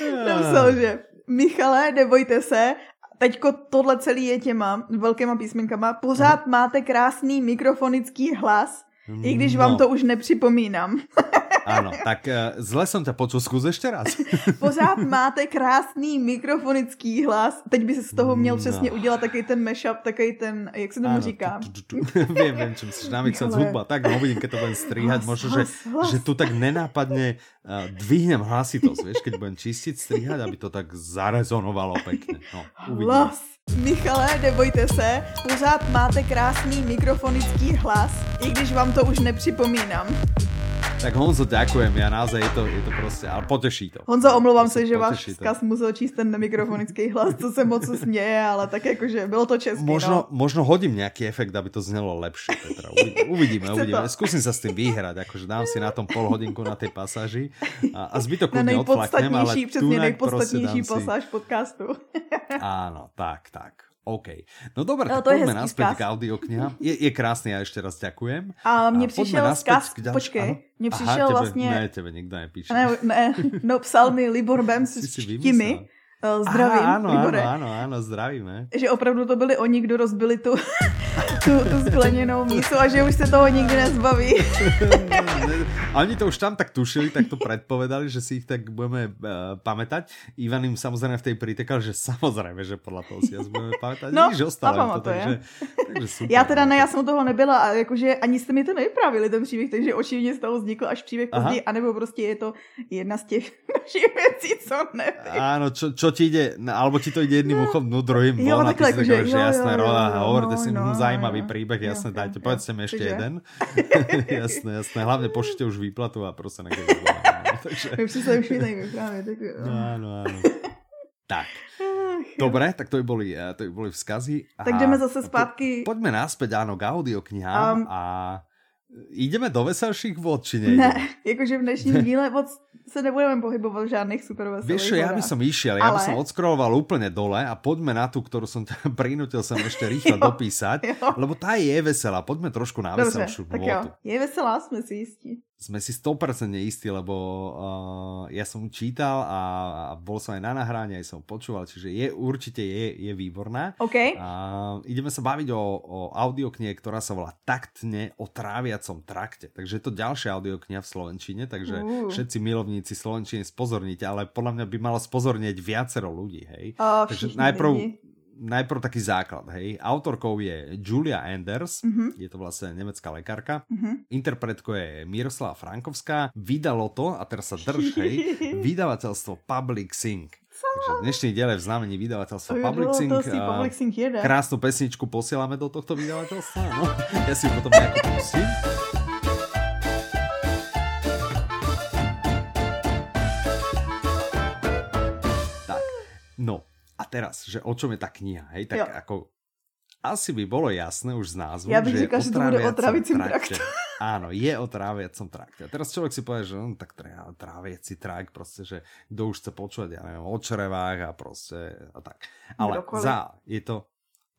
Speaker 2: napsal, že Michale, nebojte se, teďko tohle celý je těma velkýma písmenkama, pořád máte krásný mikrofonický hlas, i když vám no. to už nepřipomínám.
Speaker 1: Ano, tak uh, zle jsem ťa počul, zkus ještě raz.
Speaker 2: Pořád máte krásný mikrofonický hlas. Teď by se z toho měl no. přesně udělat taky ten mashup, taky ten, jak se tomu ano, říká?
Speaker 1: Vím, vím, čím si namixat hudba. Tak no, uvidím, keď to budem stříhat. Možno, že, že tu tak nenápadně uh, dvihnem hlasitost, víš, keď budem čistit, stříhat, aby to tak zarezonovalo pekne. No, uvidíme. Hlas.
Speaker 2: Michale, nebojte se, pořád máte krásný mikrofonický hlas, i když vám to už nepřipomínám.
Speaker 1: Tak Honzo, ďakujem, ja naozaj je to, je to prostě, ale poteší to.
Speaker 2: Honzo, omlouvám se, že váš vzkaz musel číst ten mikrofonický hlas, to se moc směje, ale tak jakože bylo to český,
Speaker 1: možno,
Speaker 2: no.
Speaker 1: možno hodím nějaký efekt, aby to znělo lepšie, Petra. Uvidíme, uvidíme. Skúsim sa s tým vyhrať, akože dám si na tom pol hodinku na tej pasáži a, a zbytok kľudne odflaknem, ale
Speaker 2: přesně nejpodstatnější pasáž podcastu.
Speaker 1: Áno, tak, tak. OK. No dobré, no, tak poďme naspäť k audiokniha. Je, je krásný, ja ešte raz ďakujem.
Speaker 2: A mne přišel vzkaz, ďalš... počkej, mne přišel
Speaker 1: Aha, tebe,
Speaker 2: vlastně...
Speaker 1: Ne, tebe nikdo nepíše.
Speaker 2: Ne, ne, no psal mi Libor Bem s Štimi. Eh, zdravím,
Speaker 1: Aha, ano, Libore. ano, ano, ano, zdravíme.
Speaker 2: Že opravdu to byli oni, kdo rozbili tu, tu, tu skleněnou mísu a že už se toho nikdy nezbaví.
Speaker 1: A oni to už tam tak tušili, tak to predpovedali, že si ich tak budeme uh, pamätať. Ivan im samozrejme v tej pritekal, že samozrejme, že podľa toho si nás budeme pamätať.
Speaker 2: No, Nič ostalo to, takže, takže super. Já teda ne, já jsem u toho nebyla a jakože ani jste mi to nevyprávili ten příběh, takže očividně z toho vznikl až příběh později, anebo prostě je to jedna z těch našich věcí, co nevím.
Speaker 1: Áno, čo, čo ti ide, alebo ti to ide jedným uchom, no druhým
Speaker 2: jo, von, takhle,
Speaker 1: akože, že, že jasné, Rola, hovorte si, no, zajímavý príbeh, jasné, dajte, povedzte mi ešte jeden. jasné, jasné, hlavne pošlite už výplatu a prosím, nekedy
Speaker 2: takže... Už si sa už právě, tak
Speaker 1: Áno, áno. Tak. Dobre, tak to by boli, eh, to by boli vzkazy.
Speaker 2: Tak jdeme zase zpátky.
Speaker 1: Po, poďme naspäť, áno, k audioknihám um, a Jdeme do veselších vod, či nejde?
Speaker 2: Ne, jakože v dnešním díle moc se nebudeme pohybovat v žádných super veselých
Speaker 1: Vieš čo, ja by som išiel, ale... ja by som odskroloval úplne dole a poďme na tú, ktorú som ťa prinútil som ešte rýchlo jo, dopísať, jo. lebo tá je veselá. Poďme trošku na veselšiu
Speaker 2: tak jo, je veselá, sme si istí
Speaker 1: sme si 100% istí, lebo uh, ja som čítal a, a bol som aj na nahrání, aj som počúval, čiže je určite je, je výborná.
Speaker 2: Okay.
Speaker 1: Uh, ideme sa baviť o, o audioknihe, ktorá sa volá Taktne o tráviacom trakte. Takže je to ďalšia audiokniha v Slovenčine, takže uh. všetci milovníci Slovenčiny spozornite, ale podľa mňa by malo spozornieť viacero ľudí, hej.
Speaker 2: Uh, takže najprv... Lidi
Speaker 1: najprv taký základ, hej. Autorkou je Julia Anders, uh-huh. je to vlastne nemecká lekárka. Uh-huh. Interpretkou je Miroslava Frankovská. Vydalo to, a teraz sa drž, hej, vydavateľstvo Public Sync. Takže dnešný diel je v znamení vydavateľstva Public Sync.
Speaker 2: Public Sync
Speaker 1: Krásnu pesničku posielame do tohto vydavateľstva. No, ja si ju potom nejako pustím. Teraz, že o čom je tá kniha, hej, tak jo. ako asi by bolo jasné už z názvu,
Speaker 2: ja bych že říkal, že to bude o trávicím trakte.
Speaker 1: Áno, je o tráviacom trakte. A teraz človek si povie, že no, tak tráviaci trak, proste, že kto už chce počúvať, ja neviem, o črevách a proste a tak. Ale za, je to,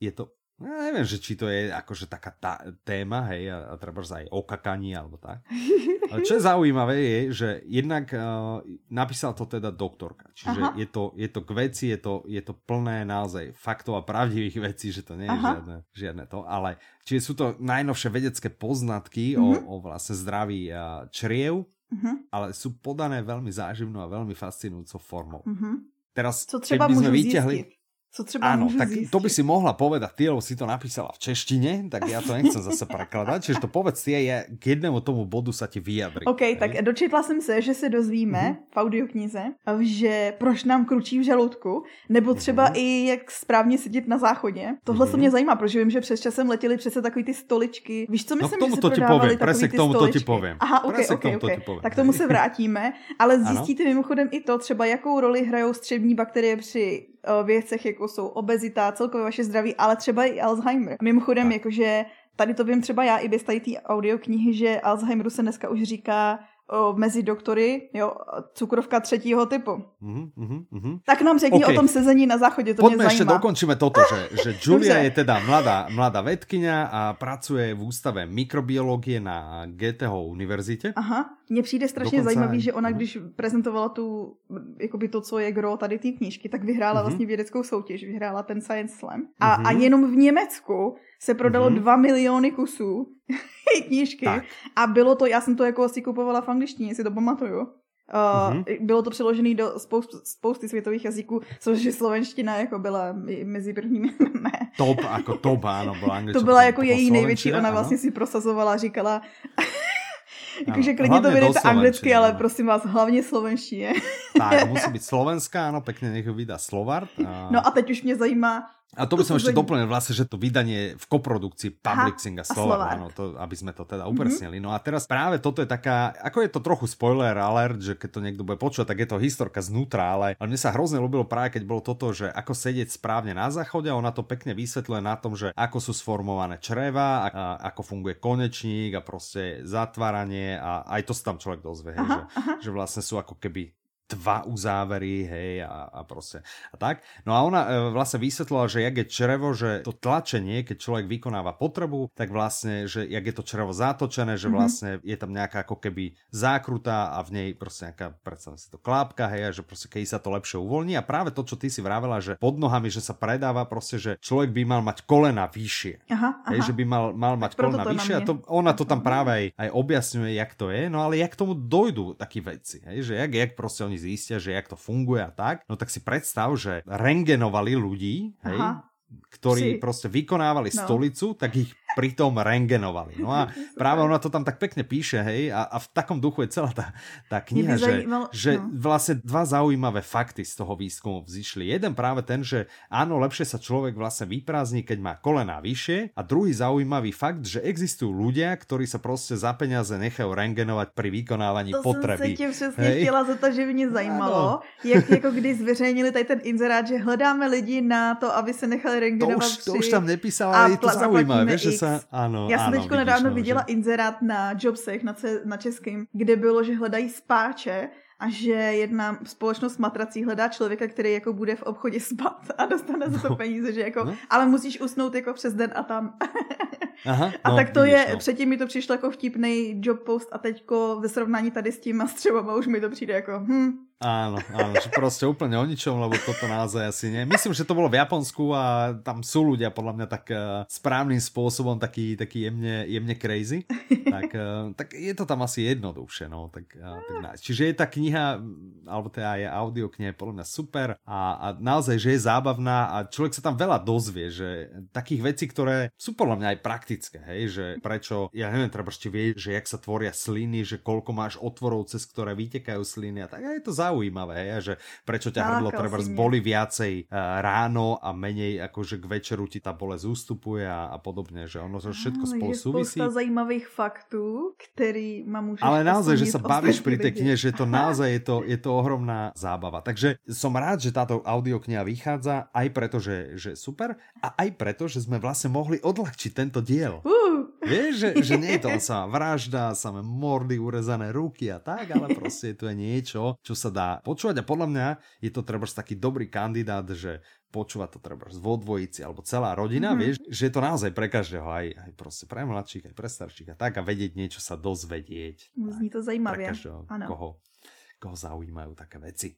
Speaker 1: je to ja neviem, že či to je akože taká tá, téma, hej, a, a treba aj o kakaní alebo tak. Ale čo je zaujímavé je, že jednak uh, napísala to teda doktorka. Čiže je to, je to k veci, je to, je to plné naozaj faktov a pravdivých vecí, že to nie je žiadne, žiadne to. Ale čiže sú to najnovšie vedecké poznatky mm-hmm. o, o vlastne zdraví uh, čriev, mm-hmm. ale sú podané veľmi záživnou a veľmi fascinujúcou formou. Mm-hmm. Teraz,
Speaker 2: Co třeba keby sme vyťahli... Zistiť? Co třeba
Speaker 1: Áno, tak zjistit? to by si mohla povedať, ty, lebo si to napísala v češtine, tak ja to nechcem zase prekladať, čiže to povedz ty, je k jednému tomu bodu sa ti vyjadri.
Speaker 2: OK, hej? tak dočetla jsem se, že se dozvíme uh-huh. v audioknize, že proč nám kručí v žaludku, nebo třeba uh-huh. i jak správně sedět na záchodě. Tohle uh-huh. se mě zajímá, protože vím, že přes časem letěli přece takový ty stoličky. Víš, co myslím,
Speaker 1: no, že
Speaker 2: se
Speaker 1: to ti povím, presne k tomu
Speaker 2: stoličky.
Speaker 1: to ti povím.
Speaker 2: Aha, OK, OK, OK. Tak tomu se vrátíme, ale zjistíte mimochodem i to třeba, jakou roli hrajou střevní bakterie při věcech, jako jsou obezita, celkově vaše zdraví, ale třeba i Alzheimer. Mimochodem, tak. jakože tady to vím třeba já i bez tady té audioknihy, že Alzheimeru se dneska už říká mezi doktory, jo, cukrovka třetího typu. Mm-hmm, mm-hmm. Tak nám řekni okay. o tom sezení na záchodě, to
Speaker 1: Poďme
Speaker 2: mě zajímá.
Speaker 1: ešte dokončíme toto, že, že Julia je teda mladá, mladá vedkyňa a pracuje v ústave mikrobiológie na GTH univerzitě.
Speaker 2: Aha, mně přijde strašně Dokonce... zajímavý, že ona, když prezentovala tu, jakoby to, co je gro tady té knížky, tak vyhrála mm-hmm. vlastně vědeckou soutěž, vyhrála ten Science Slam. A, mm-hmm. a jenom v Německu se prodalo mm-hmm. 2 miliony kusů knížky tak. a bylo to, já jsem to jako asi kupovala v angličtině, si to pamatuju. Uh, mm-hmm. Bylo to přeložené do spousty, spousty světových jazyků, což je slovenština jako byla mezi prvními.
Speaker 1: Top, jako top, ano, byla
Speaker 2: angličtina. To byla jako její největší, ona ano. vlastně si prosazovala, říkala, Jakože klidně to vydejte anglicky, ale prosím vás, hlavně slovenštině.
Speaker 1: tak, musí být slovenská, ano, pěkně nech vydá Slovart.
Speaker 2: A... No a teď už mě zajímá,
Speaker 1: a to by som ešte doplnil vlastne, že to vydanie v koprodukcii Publixing a Slovak, áno, to, aby sme to teda upresnili. Mm-hmm. No a teraz práve toto je taká, ako je to trochu spoiler alert, že keď to niekto bude počúvať, tak je to historka znútra, ale, ale mne sa hrozne ľúbilo práve keď bolo toto, že ako sedieť správne na záchode a ona to pekne vysvetľuje na tom, že ako sú sformované čreva, a, a ako funguje konečník a proste zatváranie a aj to sa tam človek dozvie, aha, že, aha. že vlastne sú ako keby dva uzávery, hej, a, a proste a tak. No a ona e, vlastne vysvetlila, že jak je črevo, že to tlačenie, keď človek vykonáva potrebu, tak vlastne, že jak je to črevo zatočené, že mhm. vlastne mm-hmm. je tam nejaká ako keby zákruta a v nej proste nejaká, predstavme si to klápka, hej, a že proste keď sa to lepšie uvoľní a práve to, čo ty si vravela, že pod nohami, že sa predáva proste, že človek by mal mať kolena vyššie. Aha, aha. Hej, že by mal, mal mať kolena vyššie a to, ona to tam práve aj, aj objasňuje, jak to je, no ale jak tomu dojdú takí veci, hej, že jak, jak proste oni zistia, že jak to funguje a tak, no tak si predstav, že rengenovali ľudí, hej, Aha ktorí si. proste vykonávali no. stolicu, tak ich pritom rengenovali. No a práve ona to tam tak pekne píše, hej, a, a v takom duchu je celá tá, tá kniha, že, zajímal, že no. vlastne dva zaujímavé fakty z toho výskumu vzýšli. Jeden práve ten, že áno, lepšie sa človek vlastne vyprázdni, keď má kolená vyššie a druhý zaujímavý fakt, že existujú ľudia, ktorí sa proste za peniaze nechajú rengenovať pri vykonávaní
Speaker 2: to
Speaker 1: potreby.
Speaker 2: To jsem se přesně hej. chtěla to, že mě zajímalo, jak jako když zveřejnili tady ten inzerát, že hledáme lidi na to, aby se nechali rengenovat
Speaker 1: to už, to už tam nepísala, ale je to zaujímavé, že sa...
Speaker 2: Áno, Já jsem teď nedávno no, viděla že... inzerát na Jobsech, na, ce, na českým, kde bylo, že hledají spáče a že jedna společnost matrací hledá člověka, který jako bude v obchodě spát a dostane za to no. peníze, že jako, no. ale musíš usnout jako přes den a tam. Aha, a no, tak to vidíš, je, no. předtím mi to přišlo jako vtipný job post a teďko ve srovnání tady s tím a s už mi to přijde jako hm,
Speaker 1: Áno, áno, že proste úplne o ničom, lebo toto naozaj asi nie. Myslím, že to bolo v Japonsku a tam sú ľudia podľa mňa tak uh, správnym spôsobom taký, taký jemne, jemne crazy. Tak, uh, tak je to tam asi jednoduchšie, no. Tak, uh, tak nice. Čiže je tá kniha, alebo teda je audiokniha podľa mňa super a, a naozaj, že je zábavná a človek sa tam veľa dozvie, že takých vecí, ktoré sú podľa mňa aj praktické, hej, že prečo, ja neviem, treba ešte vie, že jak sa tvoria sliny, že koľko máš otvorov, cez ktoré vytekajú sliny a tak a je to zaujímavé zaujímavé, že prečo ťa hrdlo treba boli viacej uh, ráno a menej akože k večeru ti tá bolesť ústupuje a, a podobne, že ono to všetko spolu je súvisí.
Speaker 2: Je zajímavých faktů, který ma môžeš
Speaker 1: Ale naozaj, že sa bavíš pri tej knihe, že to naozaj je to, je to ohromná zábava. Takže som rád, že táto audiokniha vychádza, aj preto, že, že super a aj preto, že sme vlastne mohli odľahčiť tento diel. Uh. Vieš, že, že nie je to sa vražda, samé mordy, urezané ruky a tak, ale proste to je niečo, čo sa dá počúvať a podľa mňa je to treba taký dobrý kandidát, že počúva to treba vo dvojici alebo celá rodina, mm-hmm. vieš, že je to naozaj pre každého, aj, aj proste pre mladších, aj pre starších a tak a vedieť niečo sa dozvedieť.
Speaker 2: Zní to zajímavě.
Speaker 1: Pre každého, ano. koho, koho zaujímajú také veci.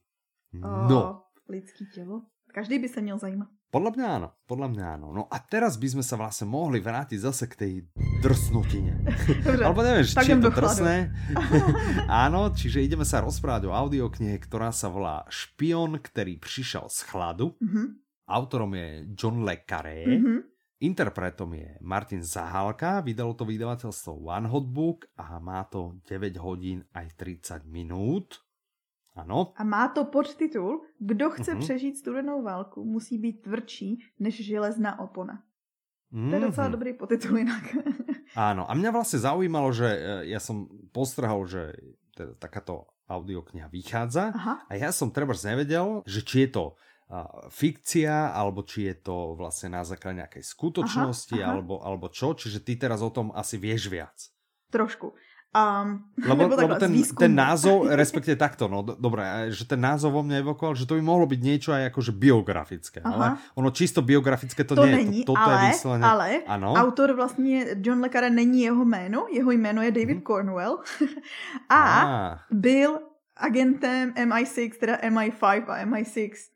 Speaker 1: No. O,
Speaker 2: lidský telo. Každý by sa měl zajímat.
Speaker 1: Podľa mňa áno, podľa mňa áno. No a teraz by sme sa vlastne mohli vrátiť zase k tej drsnotine. Alebo neviem, či je to drsné. áno, čiže ideme sa rozprávať o audioknihe, ktorá sa volá Špion, ktorý prišiel z chladu. Mm-hmm. Autorom je John Le Carré. Mm-hmm. Interpretom je Martin Zahálka, vydalo to vydavateľstvo One Hot Book a má to 9 hodín aj 30 minút. Ano.
Speaker 2: A má to podtitul Kdo chce uh-huh. přežít studenou válku, musí být tvrdší než železná opona. Mm-hmm. To je docela mhm. dobrý podtitul jinak.
Speaker 1: Áno, a mňa vlastne zaujímalo, že e, ja som postrhal, že teda takáto audiokniha vychádza Aha. a ja som treba nevedel, že či je to fikcia, alebo či je to vlastne na základe nejakej skutočnosti, aha, aha. Alebo, alebo čo, čiže ty teraz o tom asi vieš viac.
Speaker 2: Trošku. Um,
Speaker 1: lebo, lebo ten, ten názov, respektive takto, no dobré, že ten názov vo mne evokoval, že to by mohlo byť niečo aj akože biografické, Aha. ale ono čisto biografické to, to nie
Speaker 2: není,
Speaker 1: je. To, toto
Speaker 2: ale,
Speaker 1: je vyslené,
Speaker 2: ale ano. autor vlastně John Le Carre není jeho jméno, jeho jméno je David hmm. Cornwell a ah. byl agentem MI6, teda MI5 a MI6.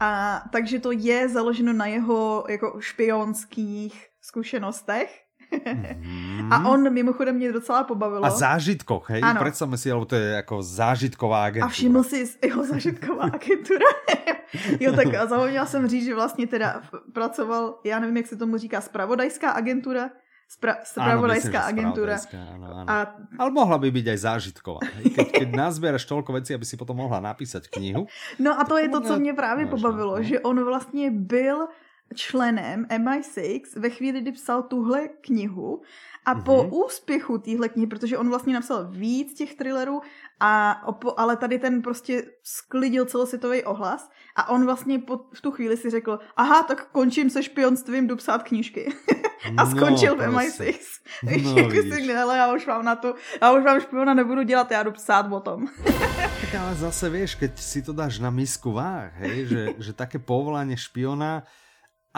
Speaker 2: A takže to je založeno na jeho jako špionských zkušenostech. Mm-hmm. A on mimochodem mě docela pobavilo.
Speaker 1: A zážitkoch, hej? Ano. Predstavme si, lebo to je jako zážitková agentura.
Speaker 2: A všiml si jeho zážitková agentura. jo, tak a zapomněla jsem říct, že vlastně teda pracoval, já nevím, jak se tomu říká, spravodajská agentura. Spra- spravodajská agentura.
Speaker 1: Áno, áno. A... Ale mohla by byť aj zážitková. Keď, keď nazbieraš toľko vecí, aby si potom mohla napísať knihu.
Speaker 2: No a to je to, co mě právě pobavilo, no. že on vlastně byl členem MI6 ve chvíli, kdy psal tuhle knihu a mm-hmm. po mhm. úspěchu téhle knihy, protože on vlastně napsal víc těch thrillerů, a opo, ale tady ten prostě sklidil celosvětový ohlas a on vlastně po, v tu chvíli si řekl, aha, tak končím se špionstvím, jdu psát knížky. a no, skončil no, v MI6. No, jako si, hele, já už mám na to, já už vám špiona nebudu dělat, já jdu psát o tom.
Speaker 1: tak ale zase vieš, keď si to dáš na misku váh, hej, že, že také povolanie špiona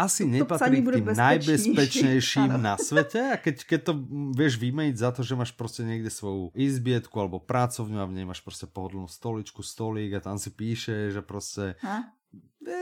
Speaker 1: asi to nepatrí k tým najbezpečnejším na svete a keď, keď to vieš vymeniť za to, že máš prostě niekde svoju izbietku alebo pracovňu a v nej máš prostě pohodlnú stoličku, stolík a tam si píše, že prostě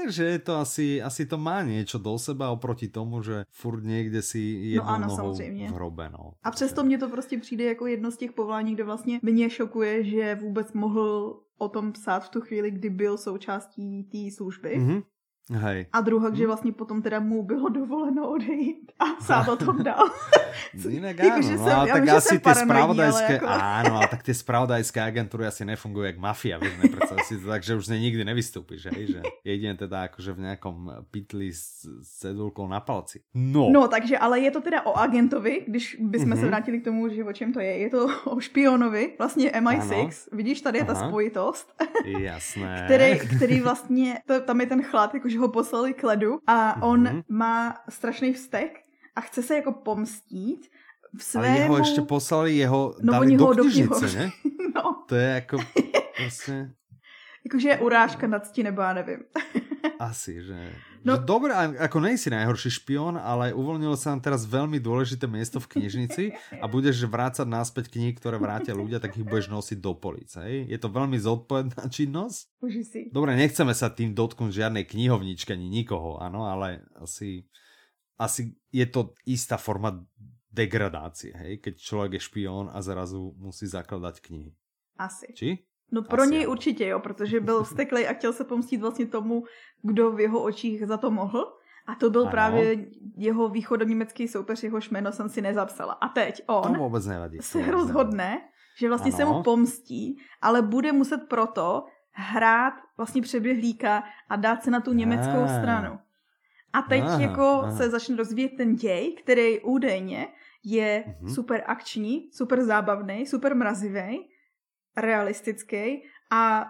Speaker 1: že je to asi, asi to má něco do seba oproti tomu, že furt někde si jednou no ano, nohou samozřejmě. v hrobe. No.
Speaker 2: A přesto mně to prostě přijde jako jedno z těch povolání, kde vlastně mě šokuje, že vůbec mohl o tom psát v tu chvíli, kdy byl součástí té služby. Mm-hmm.
Speaker 1: Hej.
Speaker 2: A druhá, že hm. vlastně potom teda mu bylo dovoleno odejít a sám o tom dal.
Speaker 1: Jinak áno, no, jsem, tak asi ty spravodajské, jako... áno, ale tak ty spravodajské agentúry asi nefungují jak mafia, vieš, nepredstav si to tak, že už z nej nikdy nevystúpiš, hej, že jedine teda akože v nejakom pitli s, s cedulkou na palci. No.
Speaker 2: No, takže, ale je to teda o agentovi, když bychom mm-hmm. se vrátili k tomu, že o čem to je. Je to o špionovi, vlastně MI6, ano. vidíš, tady je Aha. ta spojitost.
Speaker 1: Jasné.
Speaker 2: který, který vlastně, to, tam je ten chlad, jakože ho poslali k ledu a on mm-hmm. má strašný vztek a chce se jako pomstít v svému... Ale
Speaker 1: jeho ještě poslali, jeho no, dali do knižnice, ne? no. To je jako prostě...
Speaker 2: Jakože je urážka nad cti, nebo já nevím.
Speaker 1: Asi, že... No. Že dobré, ako nejsi najhorší špion, ale uvolnilo sa nám teraz veľmi dôležité miesto v knižnici a budeš vrácať náspäť knihy, ktoré vrátia ľudia, tak ich budeš nosiť do police. Je to veľmi zodpovedná činnosť.
Speaker 2: si.
Speaker 1: Dobre, nechceme sa tým dotknúť žiadnej knihovničky ani nikoho, áno, ale asi, asi je to istá forma degradácie, hej, keď člověk je špion a zrazu musí zakladať knihy.
Speaker 2: Asi.
Speaker 1: Či?
Speaker 2: No pro Asi něj jo. určitě jo, protože byl vzteklej a chtěl se pomstit vlastně tomu, kdo v jeho očích za to mohl. A to byl ano. právě jeho východoněmecký soupeř, jehož jméno jsem si nezapsala. A teď on
Speaker 1: to vůbec nevadí.
Speaker 2: se to rozhodne, nevadí. že vlastně ano. se mu pomstí, ale bude muset proto hrát vlastně přeběhlíka a dát se na tu německou a. stranu. A teď aha, jako aha. se začne rozvíjet ten děj, který údajně je uh-huh. super akční, super zábavný, super mrazivý realistický a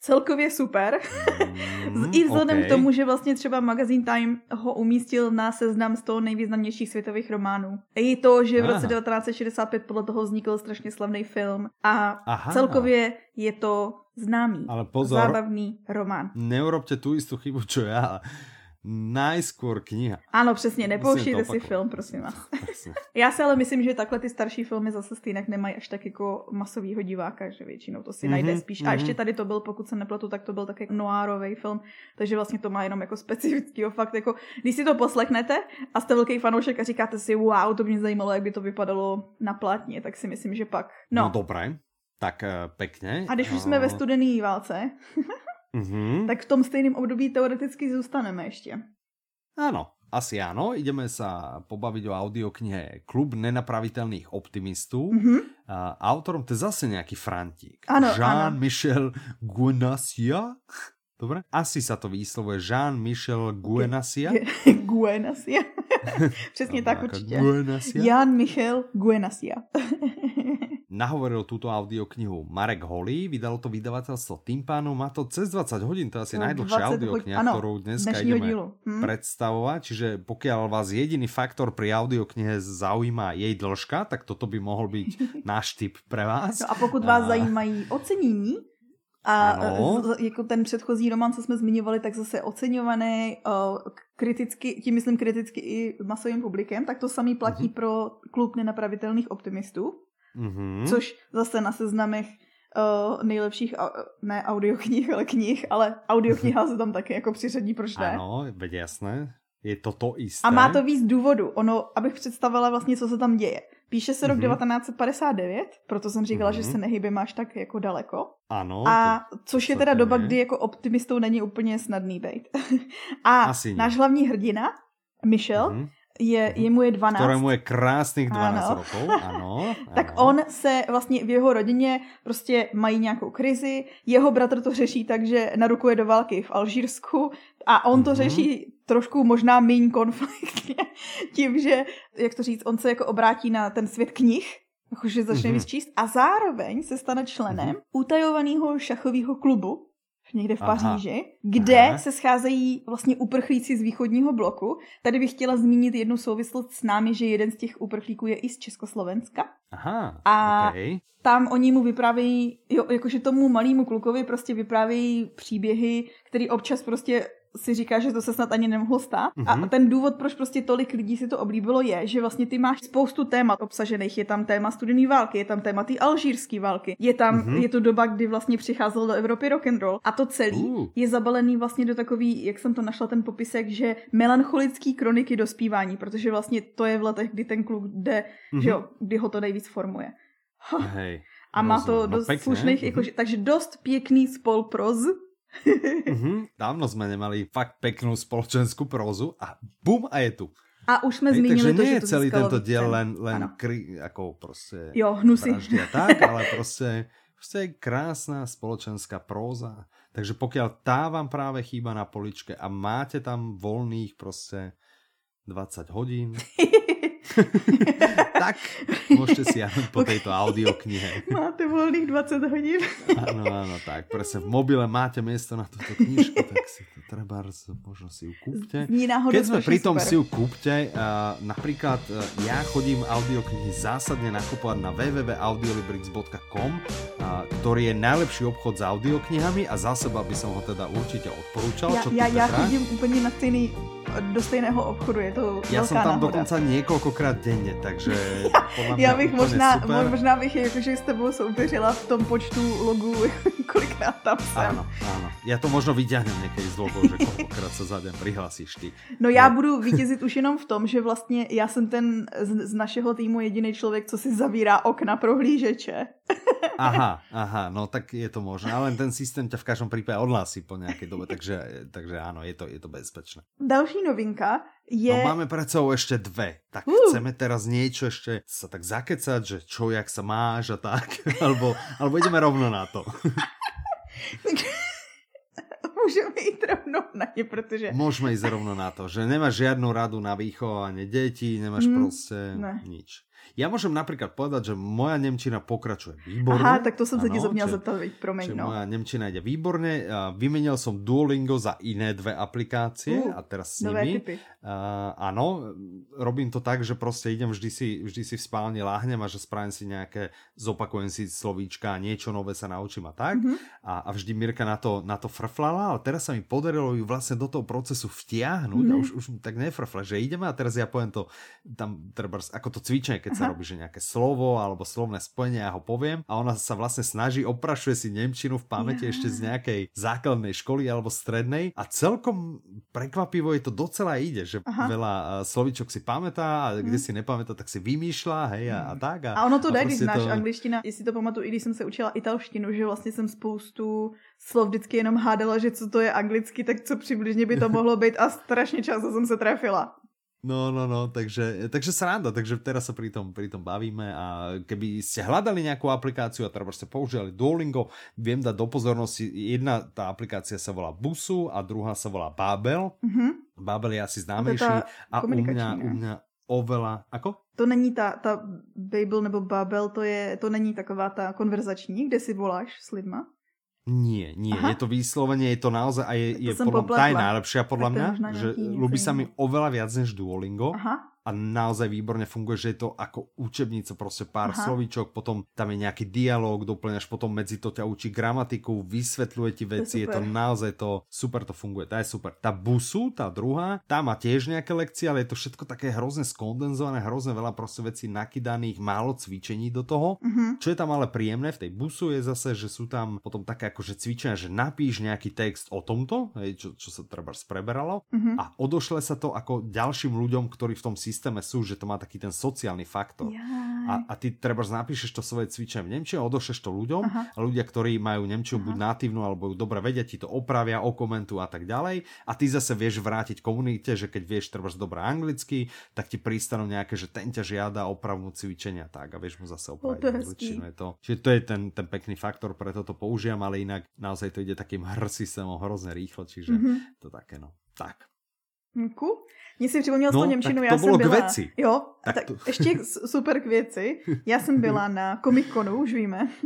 Speaker 2: celkově super. Mm, I vzhledem okay. k tomu, že vlastně třeba magazín Time ho umístil na seznam z toho nejvýznamnějších světových románů. I to, že v roce Aha. 1965 podle toho vznikl strašně slavný film a Aha. celkově je to známý, Ale pozor, zábavný román.
Speaker 1: Neurobte tu istú chybu, čo ja najskôr kniha.
Speaker 2: Ano, přesně, nepouštějte si film, prosím vás. Já si ale myslím, že takhle ty starší filmy zase stejně nemají až tak jako masovýho diváka, že většinou to si mm-hmm, najde spíš. Mm-hmm. A mhm. ještě tady to byl, pokud se nepletu, tak to byl taky noárový film, takže vlastně to má jenom jako specifický fakt, jako když si to poslechnete a jste velký fanoušek a říkáte si, wow, to by mě zajímalo, jak by to vypadalo na plátně, tak si myslím, že pak. No,
Speaker 1: no dobré, tak uh, pekně.
Speaker 2: A když už jsme ve studené válce, mm-hmm. tak v tom stejném období teoreticky zůstaneme ještě.
Speaker 1: Ano, asi áno. Ideme sa pobaviť o audioknihe Klub nenapraviteľných optimistů. Mm-hmm. A autorom to je zase nejaký Frantík.
Speaker 2: Ano,
Speaker 1: Jean-Michel Guenasia. Dobre? Asi sa to vyslovuje Jean-Michel Guenasia.
Speaker 2: Guenasia. Přesně tak určitě. Jan-Michel Guenasia.
Speaker 1: nahovoril túto audioknihu Marek Holý, vydalo to vydavateľstvo Timpánu, má to cez 20 hodín, to je asi no, najdlhšia audiokniha, ano, ktorú dneska ideme hm. predstavovať, čiže pokiaľ vás jediný faktor pri audioknihe zaujíma jej dĺžka, tak toto by mohol byť náš tip pre vás.
Speaker 2: No a pokud vás a... zajímají ocenění, a ano. jako ten předchozí román, co jsme zmiňovali, tak zase oceňovaný kriticky, tím myslím kriticky i masovým publikem, tak to samý platí uh-huh. pro klub nenapravitelných optimistů mm-hmm. což zase na seznamech uh, nejlepších, uh, ne audioknih, ale knih, ale audiokniha se tam taky jako přiřadí, proč ne?
Speaker 1: Ano, veď jasné. Je to to isté.
Speaker 2: A má to víc důvodu. Ono, abych představila vlastně, co se tam děje. Píše se rok mm-hmm. 1959, proto jsem říkala, mm-hmm. že se nehybím až tak jako daleko.
Speaker 1: Ano.
Speaker 2: A to, což je teda doba, je. kdy jako optimistou není úplně snadný být. a Asi náš hlavní hrdina, Michel, mm-hmm je, jemu je 12.
Speaker 1: Ktorému je krásných 12 ano. rokov, ano,
Speaker 2: Tak on se vlastně v jeho rodině prostě mají nějakou krizi, jeho bratr to řeší tak, že narukuje do války v Alžírsku a on to mm-hmm. řeší trošku možná méně konfliktně tím, že, jak to říct, on se jako obrátí na ten svět knih, jakože začne mm-hmm. číst a zároveň se stane členem mm-hmm. utajovaného šachového klubu, někde v Paříži, Aha. kde Aha. se scházejí vlastně uprchlíci z východního bloku. Tady bych chtěla zmínit jednu souvislost s námi, že jeden z těch uprchlíků je i z Československa.
Speaker 1: Aha,
Speaker 2: a
Speaker 1: okay.
Speaker 2: tam oni mu vyprávějí, jo, jakože tomu malému klukovi prostě vyprávějí příběhy, který občas prostě si říká, že to se snad ani nemohlo stát. Mm-hmm. A mhm. ten důvod, proč prostě tolik lidí si to oblíbilo, je, že vlastně ty máš spoustu témat obsažených. Je tam téma studené války, je tam téma té alžírské války, je tam, mm-hmm. je to doba, kdy vlastně přicházel do Evropy rock and roll. A to celý uh. je zabalený vlastně do takový, jak jsem to našla ten popisek, že melancholický kroniky dospívání, protože vlastně to je v letech, kdy ten kluk jde, mm-hmm. že jo, kdy ho to nejvíc formuje.
Speaker 1: Hej.
Speaker 2: A má to no, dost pekne. slušných, jako, takže dost pěkný spolproz,
Speaker 1: mm-hmm. Dávno jsme nemali fakt peknou spoločenskú prózu a bum a je tu.
Speaker 2: A už jsme zmínili
Speaker 1: takže
Speaker 2: to,
Speaker 1: nie
Speaker 2: že
Speaker 1: to celý tento diel len, len kry, jako prostě
Speaker 2: jo, hnusy.
Speaker 1: a tak, ale prostě, prostě je krásná spoločenská próza. Takže pokiaľ tá vám práve chýba na poličke a máte tam voľných prostě 20 hodín, tak môžete si jahnuť po tejto audioknihe.
Speaker 2: Máte voľných 20 hodín.
Speaker 1: áno, áno, tak. Presne v mobile máte miesto na túto knižku, tak si to treba, možno si ju kúpte. Keď sme pri tom si ju kúpte, uh, napríklad uh, ja chodím audioknihy zásadne nakupovať na www.audiolibrix.com, uh, ktorý je najlepší obchod s audioknihami a za seba by som ho teda určite odporúčal.
Speaker 2: Ja,
Speaker 1: čo
Speaker 2: ja, ja chodím úplně na stejný do stejného obchodu, je to
Speaker 1: Já jsem tam
Speaker 2: náhoda.
Speaker 1: dokonce několikrát denně, takže
Speaker 2: podle Já bych možná, super. možná bych jakože s tebou soupeřila v tom počtu logů, kolikrát tam jsem.
Speaker 1: Ano, ano. Já to možno vyťahnem někdy z logo, že kolikrát se za den přihlásíš ty.
Speaker 2: No já no. budu vítězit už jenom v tom, že vlastně já jsem ten z, z našeho týmu jediný člověk, co si zavírá okna prohlížeče.
Speaker 1: Aha, aha, no tak je to možné, ale ten systém tě v každém případě odhlásí po nějaké době, takže, takže ano, je to, je to bezpečné.
Speaker 2: Další novinka je...
Speaker 1: No máme před sebou ještě dve, tak uh. chceme teraz niečo ještě sa tak zakecať, že čo, jak sa máš a tak, alebo, alebo ideme rovno na to.
Speaker 2: Můžeme jít rovno na ně, protože...
Speaker 1: Můžeme jít rovno na to, že nemáš žádnou radu na výchování dětí, nemáš mm, prostě ne. nič. Ja môžem napríklad povedať, že moja Nemčina pokračuje výborne.
Speaker 2: Aha, tak to som sa ti zapomněl zeptat, promiň.
Speaker 1: No. Moja Nemčina ide výborne. Vymenil som Duolingo za iné dve aplikácie uh, a teraz s nimi. Typy. Uh, áno, robím to tak, že prostě idem vždy si, vždy si v spálni láhnem a že spravím si nejaké, zopakujem si slovíčka, niečo nové sa naučím a tak. Uh-huh. A, a vždy Mirka na to, na to frflala, ale teraz sa mi podarilo ju vlastne do toho procesu vtiahnuť uh-huh. a už, už tak nefrfle, že ideme a teraz ja poviem to tam, treba, ako to cvičenie, keď. Sa robí, že nejaké slovo alebo slovné spojenie, ja ho poviem a ona sa vlastne snaží, oprašuje si Nemčinu v pamäti ja. ešte z nejakej základnej školy alebo strednej a celkom prekvapivo je to docela ide, že Aha. veľa slovíčok si pamätá a hmm. kde si nepamätá, tak si vymýšľa, hej, a, a mhm. tak.
Speaker 2: A, a ono to jde, když znáš to... angličtina, jestli to pamatuju, i když jsem se učila italštinu, že vlastně jsem spoustu slov vždycky jenom hádala, že co to je anglicky, tak co přibližně by to mohlo být a strašně často jsem se trefila.
Speaker 1: No, no, no, takže, takže sranda, takže teraz sa pri tom, pri tom bavíme a keby ste hľadali nejakú aplikáciu a teda ste používali Duolingo, viem dať do pozornosti, jedna tá aplikácia sa volá Busu a druhá sa volá Babel. Mm-hmm. Babel je asi známejší a u mňa, u mňa oveľa, ako?
Speaker 2: To není ta, ta Babel nebo Babel, to, je, to není taková ta konverzační, kde si voláš s lidma?
Speaker 1: Nie, nie, Aha. je to výslovene, je to naozaj a je, je podľa, tá je najlepšia podľa mňa, že ľubí sa mi oveľa viac než Duolingo. Aha a naozaj výborne funguje, že je to ako učebnica, prostě pár Aha. slovíčok, potom tam je nějaký dialog, doplňaš potom medzi to ťa učí gramatiku, vysvetľuje ti veci, je, je to naozaj to, super to funguje, tá je super. Tá busu, tá druhá, tá má tiež nejaké lekcie, ale je to všetko také hrozne skondenzované, hrozne veľa prostě vecí nakydaných, málo cvičení do toho. Uh-huh. Čo je tam ale príjemné v tej busu je zase, že sú tam potom také akože cvičenia, že napíš nejaký text o tomto, hej, čo, čo sa treba spreberalo uh-huh. a odošle sa to ako ďalším ľuďom, ktorí v tom systému systéme sú, že to má taký ten sociálny faktor. A, a ty treba napíšeš to svoje cvičenie v Nemčine, odošleš to ľuďom Aha. a ľudia, ktorí majú Nemčinu buď natívnu alebo ju dobre vedia, ti to opravia, okomentujú a tak ďalej. A ty zase vieš vrátiť komunite, že keď vieš treba dobre anglicky, tak ti pristanú nejaké, že ten ťa žiada opravu cvičenia tak a vieš mu zase opraviť angličtinu. Je to, čiže to je ten, ten pekný faktor, preto to použijem, ale inak naozaj to ide takým hr systémom hrozne rýchlo, čiže mm-hmm. to také no. Tak.
Speaker 2: Cool. Mně si připomněl no, Němčinu, já jsem byla... Věci. Jo, tak, tak to... ještě super k věci. Já jsem byla na Comic Conu, už víme.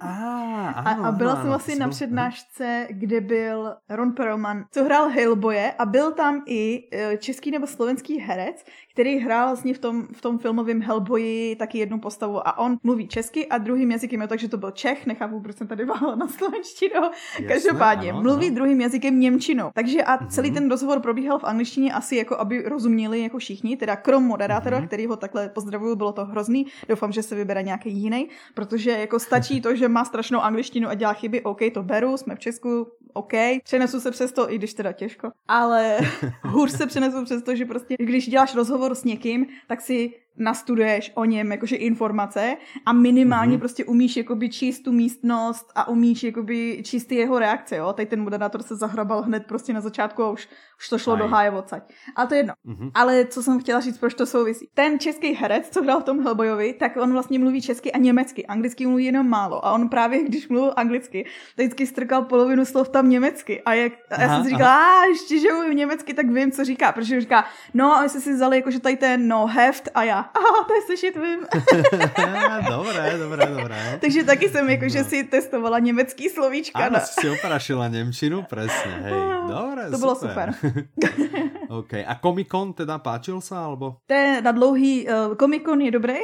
Speaker 1: A,
Speaker 2: ano, a, a byla ano, jsem asi na přednášce, kde byl Ron Perlman, co hrál Hellboye a byl tam i e, český nebo slovenský herec, který hrál vlastně v tom, v tom filmovém Hellboyi taky jednu postavu a on mluví česky a druhým jazykem je takže to byl Čech, nechápu, proč jsem tady váhala na slovenštinu. Každopádně, ano, mluví ano. druhým jazykem Němčinou. Takže a mhm. celý mm-hmm. ten rozhovor probíhal v angličtině asi jako, aby rozuměli jako všichni, teda krom moderátora, mm-hmm. který ho takhle pozdravuju, bylo to hrozný. Doufám, že se vybere nějaký jiný, protože jako stačí to, že má strašnou angličtinu a dělá chyby, OK, to beru, jsme v Česku, OK. Přenesu se přes to, i když teda těžko, ale hůř se přenesu přes to, že prostě, když děláš rozhovor s někým, tak si nastuduješ o něm jakože informace a minimálně mm-hmm. prostě umíš jakoby číst tu místnost a umíš jakoby číst jeho reakce, jo. Teď ten moderátor se zahrabal hned prostě na začátku a už, už to šlo Aj. do háje odsaď. A to je jedno. Mm-hmm. Ale co jsem chtěla říct, proč to souvisí. Ten český herec, co hrál v tom Hellboyovi, tak on vlastně mluví česky a německy. Anglicky mluví jenom málo. A on právě, když mluvil anglicky, vždycky strkal polovinu slov tam německy. A, jak, a já jsem si říkala, a ještě, že mluvím německy, tak vím, co říká. Protože říká, no, a my jsme si vzali jakože tady ten no heft a já, aha, to je slyšet, vím.
Speaker 1: dobré, dobré, dobré.
Speaker 2: Takže taky jsem jakože no. si testovala německý slovíčka.
Speaker 1: Ano, no. si oparašila Němčinu, přesně, hej. Dobré,
Speaker 2: To bylo super.
Speaker 1: OK. A Comic Con teda páčil se, alebo?
Speaker 2: To je na dlouhý, uh, Comic Con je dobrý,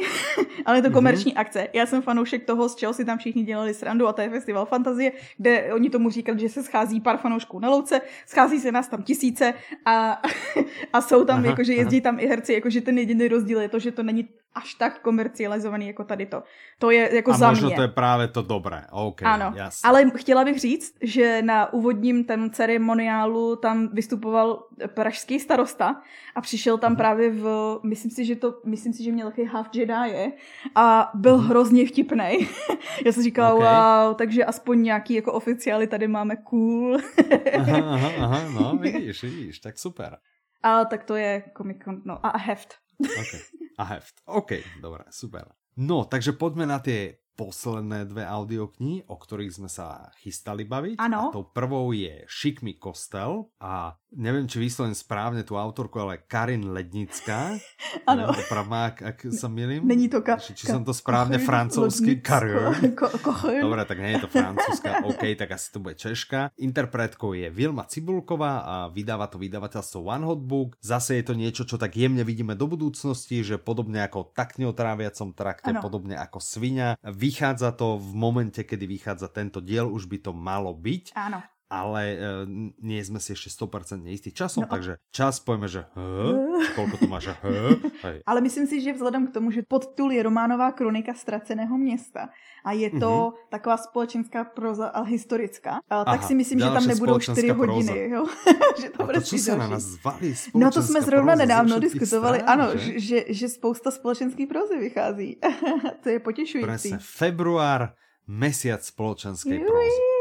Speaker 2: ale je to mhm. komerční mm-hmm. akce. Já jsem fanoušek toho, z čeho si tam všichni dělali srandu a to je festival fantazie, kde oni tomu říkali, že se schází pár fanoušků na louce, schází se nás tam tisíce a, a jsou tam, jakože jezdí tam i herci, jakože ten jediný rozdíl je to, že to není až tak komercializovaný jako tady to. To je jako
Speaker 1: A
Speaker 2: za
Speaker 1: možno
Speaker 2: mě.
Speaker 1: to je právě to dobré. Okay,
Speaker 2: ano,
Speaker 1: jasný.
Speaker 2: ale chtěla bych říct, že na úvodním ten ceremoniálu tam vystupoval pražský starosta a přišel tam mm-hmm. právě v, myslím si, že to, myslím si, že měl takový half Jedi je, a byl mm-hmm. hrozně vtipný. Já jsem říkala, okay. wow, takže aspoň nějaký jako oficiály tady máme cool.
Speaker 1: aha, aha, aha, no vidíš, vidíš, tak super.
Speaker 2: A tak to je Comic Con, no a heft.
Speaker 1: Okay. A heft. OK, dobré, super. No, takže poďme na tie posledné dve audioknihy, o ktorých sme sa chystali baviť.
Speaker 2: Ano.
Speaker 1: A tou prvou je Šikmi kostel a neviem, či vyslovím správne tú autorku, ale Karin Lednická.
Speaker 2: Ano.
Speaker 1: Opravma, ak, ak sa milím.
Speaker 2: Není to ka...
Speaker 1: Či, či som to správne kochyn, francouzsky. Karin. Ko, Dobre, tak nie je to francúzska. OK, tak asi to bude češka. Interpretkou je Vilma Cibulková a vydáva to vydavateľstvo One Hot Book. Zase je to niečo, čo tak jemne vidíme do budúcnosti, že podobne ako tak neotráviacom trakte, ano. podobne ako svinia, vychádza to v momente, kedy vychádza tento diel, už by to malo byť.
Speaker 2: Áno
Speaker 1: ale e, nie sme si ešte 100% istí časom, no. takže čas pojme, že koľko to máš, hej.
Speaker 2: Ale myslím si, že vzhledem k tomu, že podtul je románová kronika ztraceného města a je to mm-hmm. taková společenská proza a historická, Aha, tak si myslím, že tam nebudou 4 hodiny. Jo?
Speaker 1: že to, a to čo sa na nás zvali?
Speaker 2: No to jsme zrovna nedávno diskutovali, strán, ano, že? Že, že spousta společenský prozy vychází. to je potěšující.
Speaker 1: Presne, február, mesiac společenské prozy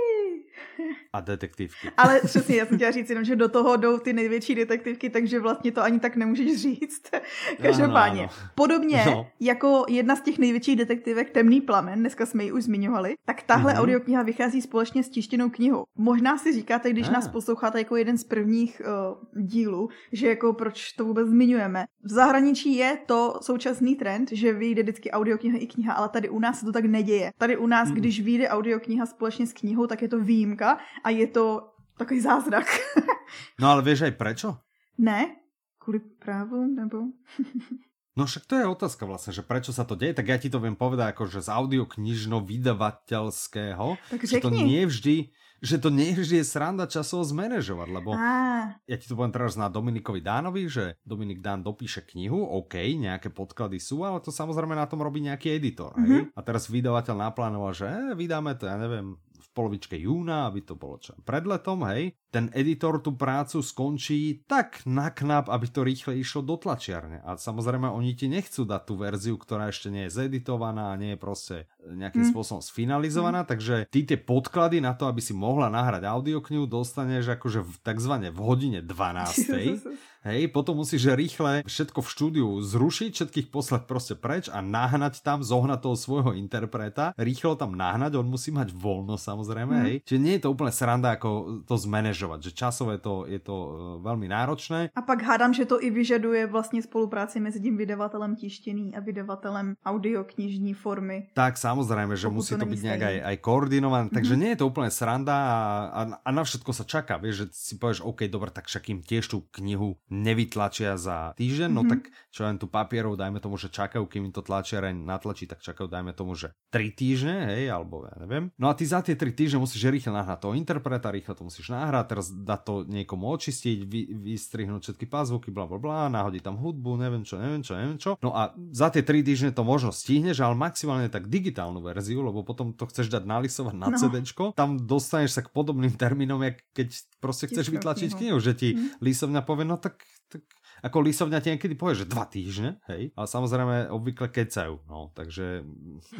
Speaker 1: a detektivky.
Speaker 2: Ale přesně, já jsem chtěla říct jenom, že do toho jdou ty největší detektivky, takže vlastně to ani tak nemůžeš říct. Každopádně. No, no. Podobně no. jako jedna z těch největších detektivek Temný plamen, dneska jsme ji už zmiňovali, tak tahle mm-hmm. audiokniha vychází společně s tištěnou knihou. Možná si říkáte, když ah. nás posloucháte jako jeden z prvních uh, dílů, že jako proč to vůbec zmiňujeme. V zahraničí je to současný trend, že vyjde vždycky audiokniha i kniha, ale tady u nás se to tak neděje. Tady u nás, mm. když vyjde audiokniha společně s knihou, tak je to výjimka a je to takový zázrak.
Speaker 1: no ale vieš aj prečo?
Speaker 2: Ne, kvůli právu, nebo...
Speaker 1: No však to je otázka vlastne, že prečo sa to deje, tak ja ti to viem povedať ako, že z audioknižno vydavateľského, že to nie vždy, že to nie vždy je sranda časovo zmanéžovať, lebo ah. ja ti to poviem teraz na Dominikovi Dánovi, že Dominik Dán dopíše knihu, OK, nejaké podklady sú, ale to samozrejme na tom robí nejaký editor. Mm -hmm. hej? A teraz vydavateľ naplánoval, že eh, vydáme to, ja neviem, polovičke júna, aby to bolo čo pred letom, hej. Ten editor tú prácu skončí tak na knap, aby to rýchle išlo do tlačiarne. A samozrejme oni ti nechcú dať tú verziu, ktorá ešte nie je zeditovaná, nie je proste nejakým mm. spôsobom sfinalizovaná, mm. takže ty tie podklady na to, aby si mohla nahrať audioknihu, dostaneš akože v, takzvané v hodine 12. Hej, potom musíš rýchle všetko v štúdiu zrušiť, všetkých poslať proste preč a nahnať tam, zohnať toho svojho interpreta, rýchlo tam nahnať, on musí mať voľno samozrejme, mm. hej. Čiže nie je to úplne sranda, ako to zmanéžovať udržovat, že časové to, je to uh, velmi náročné.
Speaker 2: A pak hádám, že to i vyžaduje vlastně spolupráci mezi tím vydavatelem tištěný a vydavatelem audioknižní formy.
Speaker 1: Tak samozřejmě, že musí to, to být nějak aj, aj koordinované, takže mm-hmm. nie je to úplně sranda a, a, a na všetko sa čaká, vieš, že si povieš, OK, dobre, tak však im tiež tú knihu nevytlačia za týždeň, mm-hmm. no mhm. tak čo len tu papierov, dajme tomu, že čakajú, kým im to tlačiareň natlačí, tak čakajú, dajme tomu, že 3 týždne, hej, alebo ja neviem. No a ty za tie 3 týždne musíš rýchle nahrať toho interpreta, rýchle to musíš nahrať, teraz dať to niekomu očistiť, vy, vystrihnúť všetky pázvuky, bla bla bla, nahodiť tam hudbu, neviem čo, neviem čo, neviem čo. No a za tie 3 týždne to možno stihneš, ale maximálne tak digitálnu verziu, lebo potom to chceš dať nalisovať na no. CDčko, tam dostaneš sa k podobným termínom, jak keď prostě chceš vytlačiť knihu, že ti hmm. lísovňa povie, no tak, tak ako lísovňa ti niekedy povie, že dva týždne, hej, ale samozrejme obvykle kecajú, no, takže,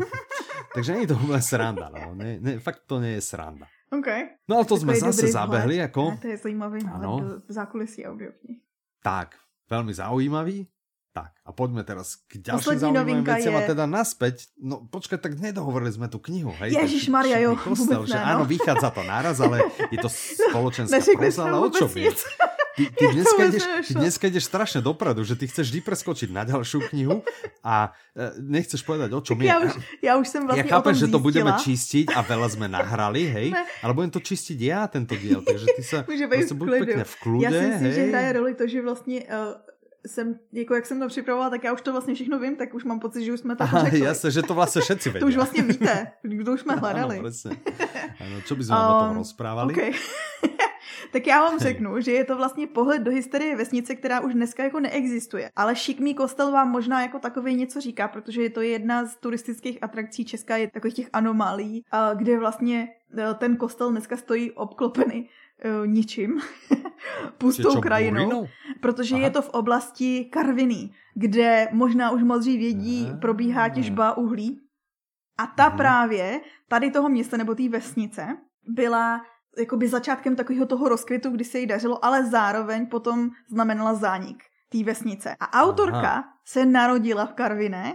Speaker 1: takže je to úplne sranda, no, ne, ne, fakt to nie je sranda.
Speaker 2: Okay.
Speaker 1: No ale to jsme zase zabehli, vhled. jako.
Speaker 2: To je zajímavý ano. do zákulisí audioknih.
Speaker 1: Tak, veľmi zaujímavý. Tak a poďme teraz k ďalším zaujímavým veciam je... a teda naspäť. No počkaj, tak nedohovorili sme tú knihu, hej?
Speaker 2: Ježiš Maria, jo,
Speaker 1: kostel, že no. áno, vychádza to naraz, ale je to spoločenská prosa, ale o čom je? Ty, ty, dneska ideš, ty dneska ideš strašne dopredu, že ty chceš vždy preskočiť na ďalšiu knihu a e, nechceš povedať, o čom tak je.
Speaker 2: Ja už, ja už som vlastne
Speaker 1: Ja chápem, že to budeme čistiť a veľa sme nahrali, hej, ne. ale budem to čistiť ja, tento diel, takže ty sa prostě buď pekne v kľude,
Speaker 2: Ja si myslím, že hraje roli to, že vlastne uh, jsem, jako jak jsem to připravovala, tak já už to vlastně všechno vím, tak už mám pocit, že už jsme to řekli.
Speaker 1: Jasně, že to vlastně všetci vědí.
Speaker 2: to už vlastně víte, kdo už jsme hledali.
Speaker 1: ano. Ano, čo by jsme um, o tom rozprávali?
Speaker 2: Okay. Tak já vám řeknu, že je to vlastně pohled do historie vesnice, která už dneska jako neexistuje. Ale šikmý kostel vám možná jako takový něco říká, protože je to jedna z turistických atrakcí Česká, je takových těch anomálí, kde vlastně e, ten kostel dneska stojí obklopený uh, ničím, pustou krajinou, burinou? protože Aha. je to v oblasti Karviny, kde možná už moc vědí, Aha. probíhá těžba uhlí. A ta hmm. právě tady toho města nebo té vesnice byla jakoby začátkem takového toho rozkvětu, kdy se jí dařilo, ale zároveň potom znamenala zánik té vesnice. A autorka Aha. se narodila v Karviné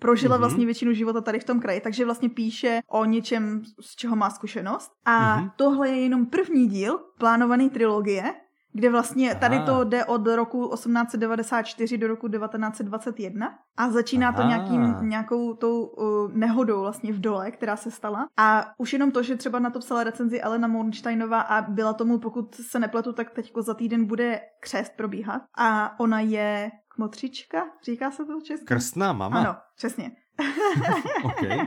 Speaker 2: prožila mm-hmm. vlastně většinu života tady v tom kraji, takže vlastně píše o něčem, z čeho má zkušenost. A mm-hmm. tohle je jenom první díl plánované trilogie, kde vlastně Aha. tady to jde od roku 1894 do roku 1921 a začíná Aha. to nějakým, nějakou tou uh, nehodou vlastně v dole, která se stala. A už jenom to, že třeba na to psala recenzi Elena Mornsteinová a byla tomu, pokud se nepletu, tak teďko za týden bude křest probíhat a ona je kmotřička, říká se to česky?
Speaker 1: Krstná mama?
Speaker 2: Ano, přesně.
Speaker 1: okay.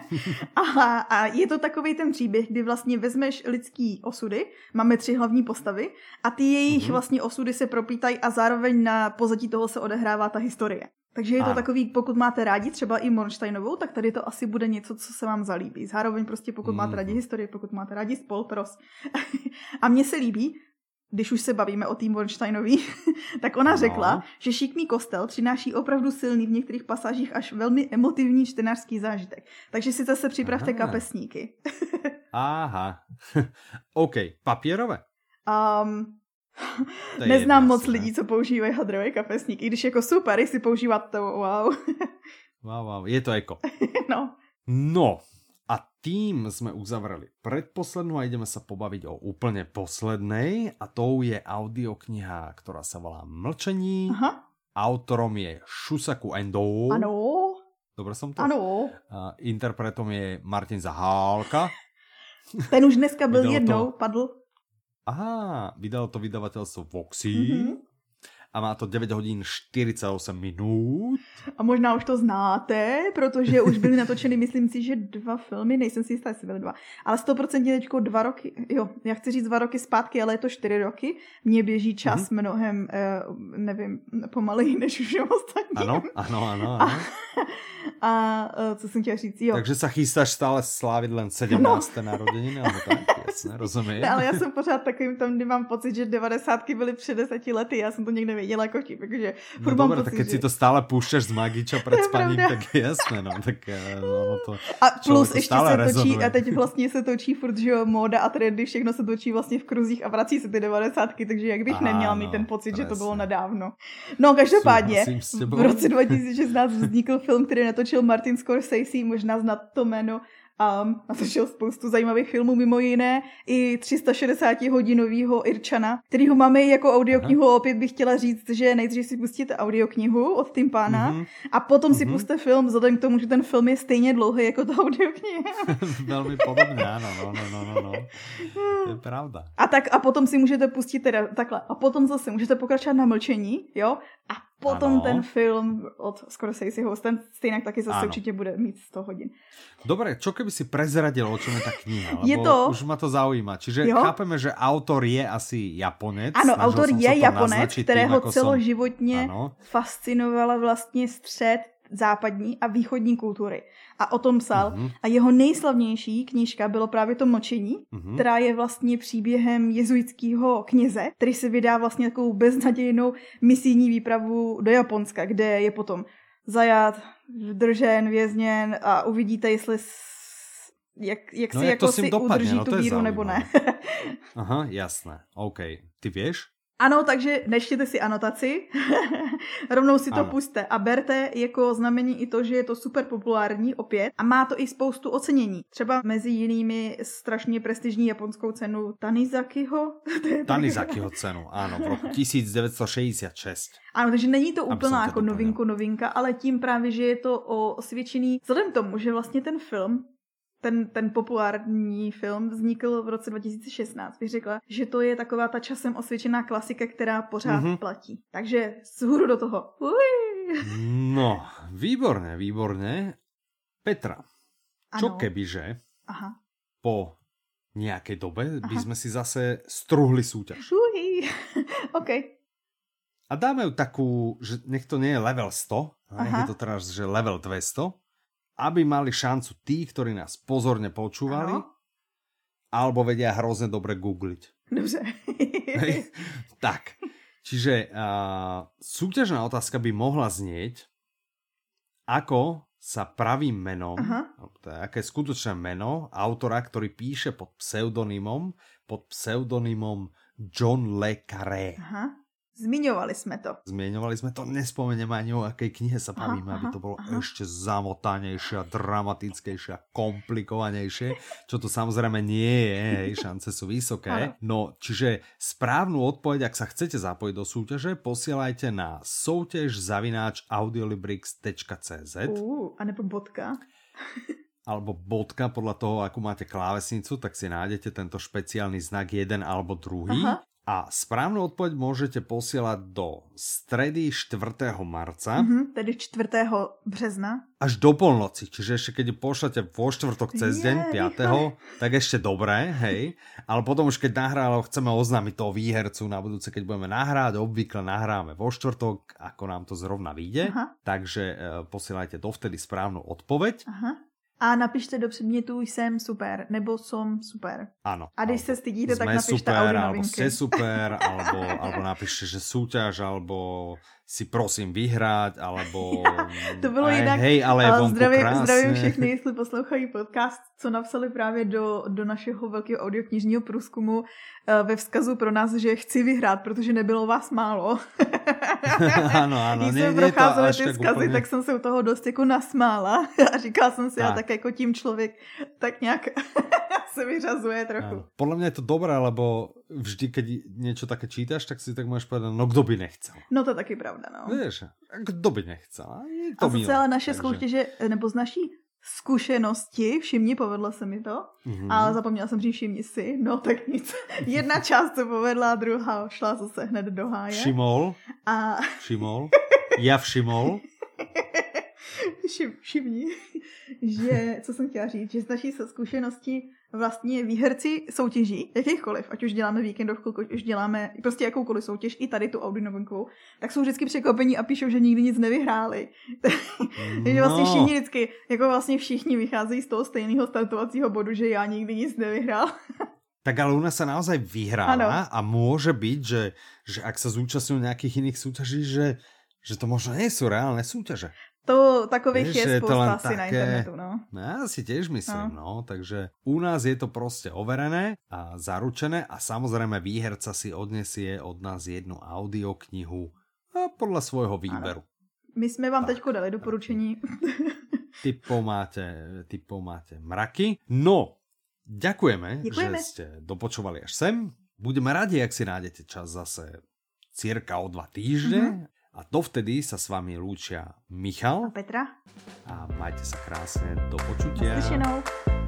Speaker 2: a, a je to takový ten příběh, kdy vlastně vezmeš lidský osudy, máme tři hlavní postavy a ty jejich mm-hmm. vlastně osudy se propítají a zároveň na pozadí toho se odehrává ta historie. Takže je to a. takový, pokud máte rádi třeba i Mornsteinovou, tak tady to asi bude něco, co se vám zalíbí. Zároveň prostě pokud mm. máte rádi mhm. historii, pokud máte rádi spolpros. a mně se líbí, když už se bavíme o tým Wolfsteinový, tak ona no. řekla, že šikmý kostel přináší opravdu silný v některých pasážích až velmi emotivní čtenářský zážitek. Takže si zase připravte Aha. kapesníky.
Speaker 1: Aha. OK. Papírové?
Speaker 2: Um, neznám moc lidí, co používají hadrové kapesníky, když jako super, jestli používat to, wow.
Speaker 1: wow, wow, je to jako.
Speaker 2: no.
Speaker 1: No, a tým sme uzavreli predposlednú a ideme sa pobaviť o úplne poslednej a tou je audiokniha, ktorá sa volá Mlčení. Aha. Autorom je Shusaku Endo.
Speaker 2: Ano.
Speaker 1: Dobre som to?
Speaker 2: Ano.
Speaker 1: A interpretom je Martin Zahálka.
Speaker 2: Ten už dneska byl jednou, to... padl.
Speaker 1: Aha, vydalo to vydavateľstvo Voxy. Mm-hmm a má to 9 hodin 48 minut.
Speaker 2: A možná už to znáte, protože už byly natočeny, myslím si, že dva filmy, nejsem si jistá, jestli byly dva, ale 100% teďko dva roky, jo, já chci říct dva roky zpátky, ale je to čtyři roky. Mně běží čas mm-hmm. mnohem, eh, nevím, pomaleji než už ostatní.
Speaker 1: Ano, ano, ano. ano.
Speaker 2: A, a eh, co jsem chtěla říct, jo.
Speaker 1: Takže se chystáš stále slávit len 17. No. narozeniny, ale tak, jasně, rozumím.
Speaker 2: Ne, ale já jsem pořád takovým tam, kdy mám pocit, že 90. byly před 10 lety, já jsem to někde věděla jako vtip, takže
Speaker 1: no furt no dobré, tak keď že... si to stále púšťaš z Magiča před spaním, tak jasné, no, tak no, to
Speaker 2: A plus ještě se rezonuje. točí, a teď vlastně se točí furt, že jo, móda a trendy, všechno se točí vlastně v kruzích a vrací se ty 90. takže jak bych neměla mít no, ten pocit, presne. že to bylo nedávno. No, každopádně, v roce 2016 vznikl film, který natočil Martin Scorsese, možná znát to jméno Um, natočil spoustu zajímavých filmů, mimo jiné i 360 hodinového Irčana, kterýho máme i jako audioknihu. Aha. Opět bych chtěla říct, že nejdřív si pustíte audioknihu od Tim Pána mm-hmm. a potom mm-hmm. si mhm. puste film, vzhledem k tomu, že ten film je stejně dlouhý jako ta audiokniha.
Speaker 1: Velmi podobně, ano, no, no, no, no, no. To je pravda.
Speaker 2: A tak a potom si můžete pustit teda takhle. A potom zase můžete pokračovat na mlčení, jo? A potom ano. ten film od Scorseseho, ten stejně taky zase ano. určitě bude mít 100 hodin.
Speaker 1: Dobre, čo keby si prezradil, o čom je ta kniha? Je to... Už ma to zaujíma. Čiže jo? chápeme, že autor je asi Japonec.
Speaker 2: Ano, autor je Japonec, kterého tým, celoživotně som... fascinovala vlastně střed západní a východní kultury. A o tom psal. Mm-hmm. A jeho nejslavnější knížka bylo právě to Močení, mm-hmm. která je vlastně příběhem jezuitského kněze, který se vydá vlastně takovou beznadějnou misijní výpravu do Japonska, kde je potom zajat, držen, vězněn a uvidíte, jestli jak, jak no, si, jak jako si dopadne, udrží no, tu víru nebo ne.
Speaker 1: Aha, jasné. OK. Ty víš?
Speaker 2: Ano, takže nečtěte si anotaci, rovnou si to ano. puste a berte jako znamení i to, že je to super populární opět a má to i spoustu ocenění. Třeba mezi jinými strašně prestižní japonskou cenu Tanizakiho.
Speaker 1: Tanizakiho cenu, ano, v roku 1966.
Speaker 2: Ano, takže není to úplná jako novinku, novinka, ale tím právě, že je to osvědčený, vzhledem tomu, že vlastně ten film ten, ten populární film vznikl v roce 2016, bych řekla, že to je taková ta časem osvědčená klasika, která pořád mm-hmm. platí. Takže zhůru do toho. Uj.
Speaker 1: No, výborné, výborné. Petra, ano. čo kebyže Aha. po nějaké dobe Aha. by sme si zase struhli súťaž.
Speaker 2: Uj. OK.
Speaker 1: A dáme ju takú, že nech to nie je level 100, nech je to teraz, že level 200, aby mali šancu tí, ktorí nás pozorne počúvali, ano. alebo vedia hrozne dobre googliť.
Speaker 2: Dobře.
Speaker 1: tak, čiže uh, súťažná otázka by mohla znieť, ako sa pravým menom, Aha. je aké skutočné meno autora, ktorý píše pod pseudonymom, pod pseudonymom John Le Carré.
Speaker 2: Aha. Zmiňovali jsme to.
Speaker 1: Zmiňovali jsme to, nespomeneme ani o jaké knihe sa bavíme, aby to bylo aha. ešte zamotanejšie, dramatickejšie, komplikovanejšie, čo to samozrejme nie je, šance sú vysoké. Aha. No, čiže správnu odpoveď, ak sa chcete zapojiť do súťaže, posielajte na soutěž zavináč audiolibrix.cz
Speaker 2: uh, a nebo bodka.
Speaker 1: alebo bodka podľa toho, akú máte klávesnicu, tak si nájdete tento špeciálny znak jeden alebo druhý. Aha. A správnu odpoveď môžete posielať do stredy 4. marca.
Speaker 2: Mm-hmm, tedy 4. března.
Speaker 1: Až do polnoci, čiže ešte keď pošlete vo štvrtok cez deň, 5. tak ešte dobré, hej. Ale potom už keď nahrálo, chceme oznámiť toho výhercu na budúce, keď budeme nahrávať, obvykle nahráme vo štvrtok, ako nám to zrovna vyjde. Aha. Takže e, posielajte dovtedy správnu odpoveď. Aha
Speaker 2: a napište do předmětu jsem super, nebo som super.
Speaker 1: Ano.
Speaker 2: A když se stydíte, tak napište super, audio
Speaker 1: alebo ste super, alebo, alebo napište, že súťaž, alebo si prosím vyhrát, alebo...
Speaker 2: to bylo aj, jinak.
Speaker 1: Hej, ale je
Speaker 2: zdravím, zdravím všechny, jestli poslouchají podcast, co napsali právě do, do našeho velkého audioknižního průzkumu uh, ve vzkazu pro nás, že chci vyhrát, protože nebylo vás málo.
Speaker 1: ano, ano.
Speaker 2: Když jsme procházeli ty vzkazy, úplně... tak jsem se u toho dost jako nasmála a říkala jsem si, tak. a tak jako tím člověk tak nějak se vyřazuje trochu. Ano.
Speaker 1: Podle mě je to dobré, lebo vždy, keď něco také čítáš, tak si tak můžeš povedat, no kdo by nechcel.
Speaker 2: No to taky pravda, no.
Speaker 1: Víš, kdo by nechcel. Je to
Speaker 2: a zase ale naše takže... soutěže, nebo z naší zkušenosti, všimni, povedlo se mi to, mm-hmm. ale zapomněla jsem říct všimni si, no tak nic. Jedna část se povedla, druhá šla zase hned do háje.
Speaker 1: Všimol. A... Všimol. Já všimol.
Speaker 2: Všim, všimni, že, co jsem chtěla říct, že z naší zkušenosti vlastně výherci soutěží, jakýchkoliv, ať už děláme víkendovku, ať už děláme prostě jakoukoliv soutěž, i tady tu Audi novinkou, tak jsou vždycky překvapení a píšou, že nikdy nic nevyhráli. Takže no. vlastně všichni vždycky, jako vlastně všichni vycházejí z toho stejného startovacího bodu, že já nikdy nic nevyhrál.
Speaker 1: tak ale nás sa naozaj vyhráva a môže byť, že, že ak sa zúčastňujú nejakých iných súťaží, že, že to možno nie sú reálne súťaže.
Speaker 2: To takových Víš, je spousta asi také... na internetu, no. no.
Speaker 1: Ja si tiež myslím, no. no. Takže u nás je to prostě overené a zaručené a samozrejme výherca si odnesie od nás jednu audioknihu a podle svojho výberu. Ano.
Speaker 2: My jsme vám teďko dali doporučení.
Speaker 1: typov máte, typov máte mraky. No, ďakujeme,
Speaker 2: Děkujeme.
Speaker 1: že ste dopočúvali až sem. Budeme radi, ak si nájdete čas zase cirka o dva týždne. Mm-hmm. A dovtedy sa s vami lúčia Michal
Speaker 2: A Petra?
Speaker 1: a majte sa krásne do počutia.
Speaker 2: Naslyšenou.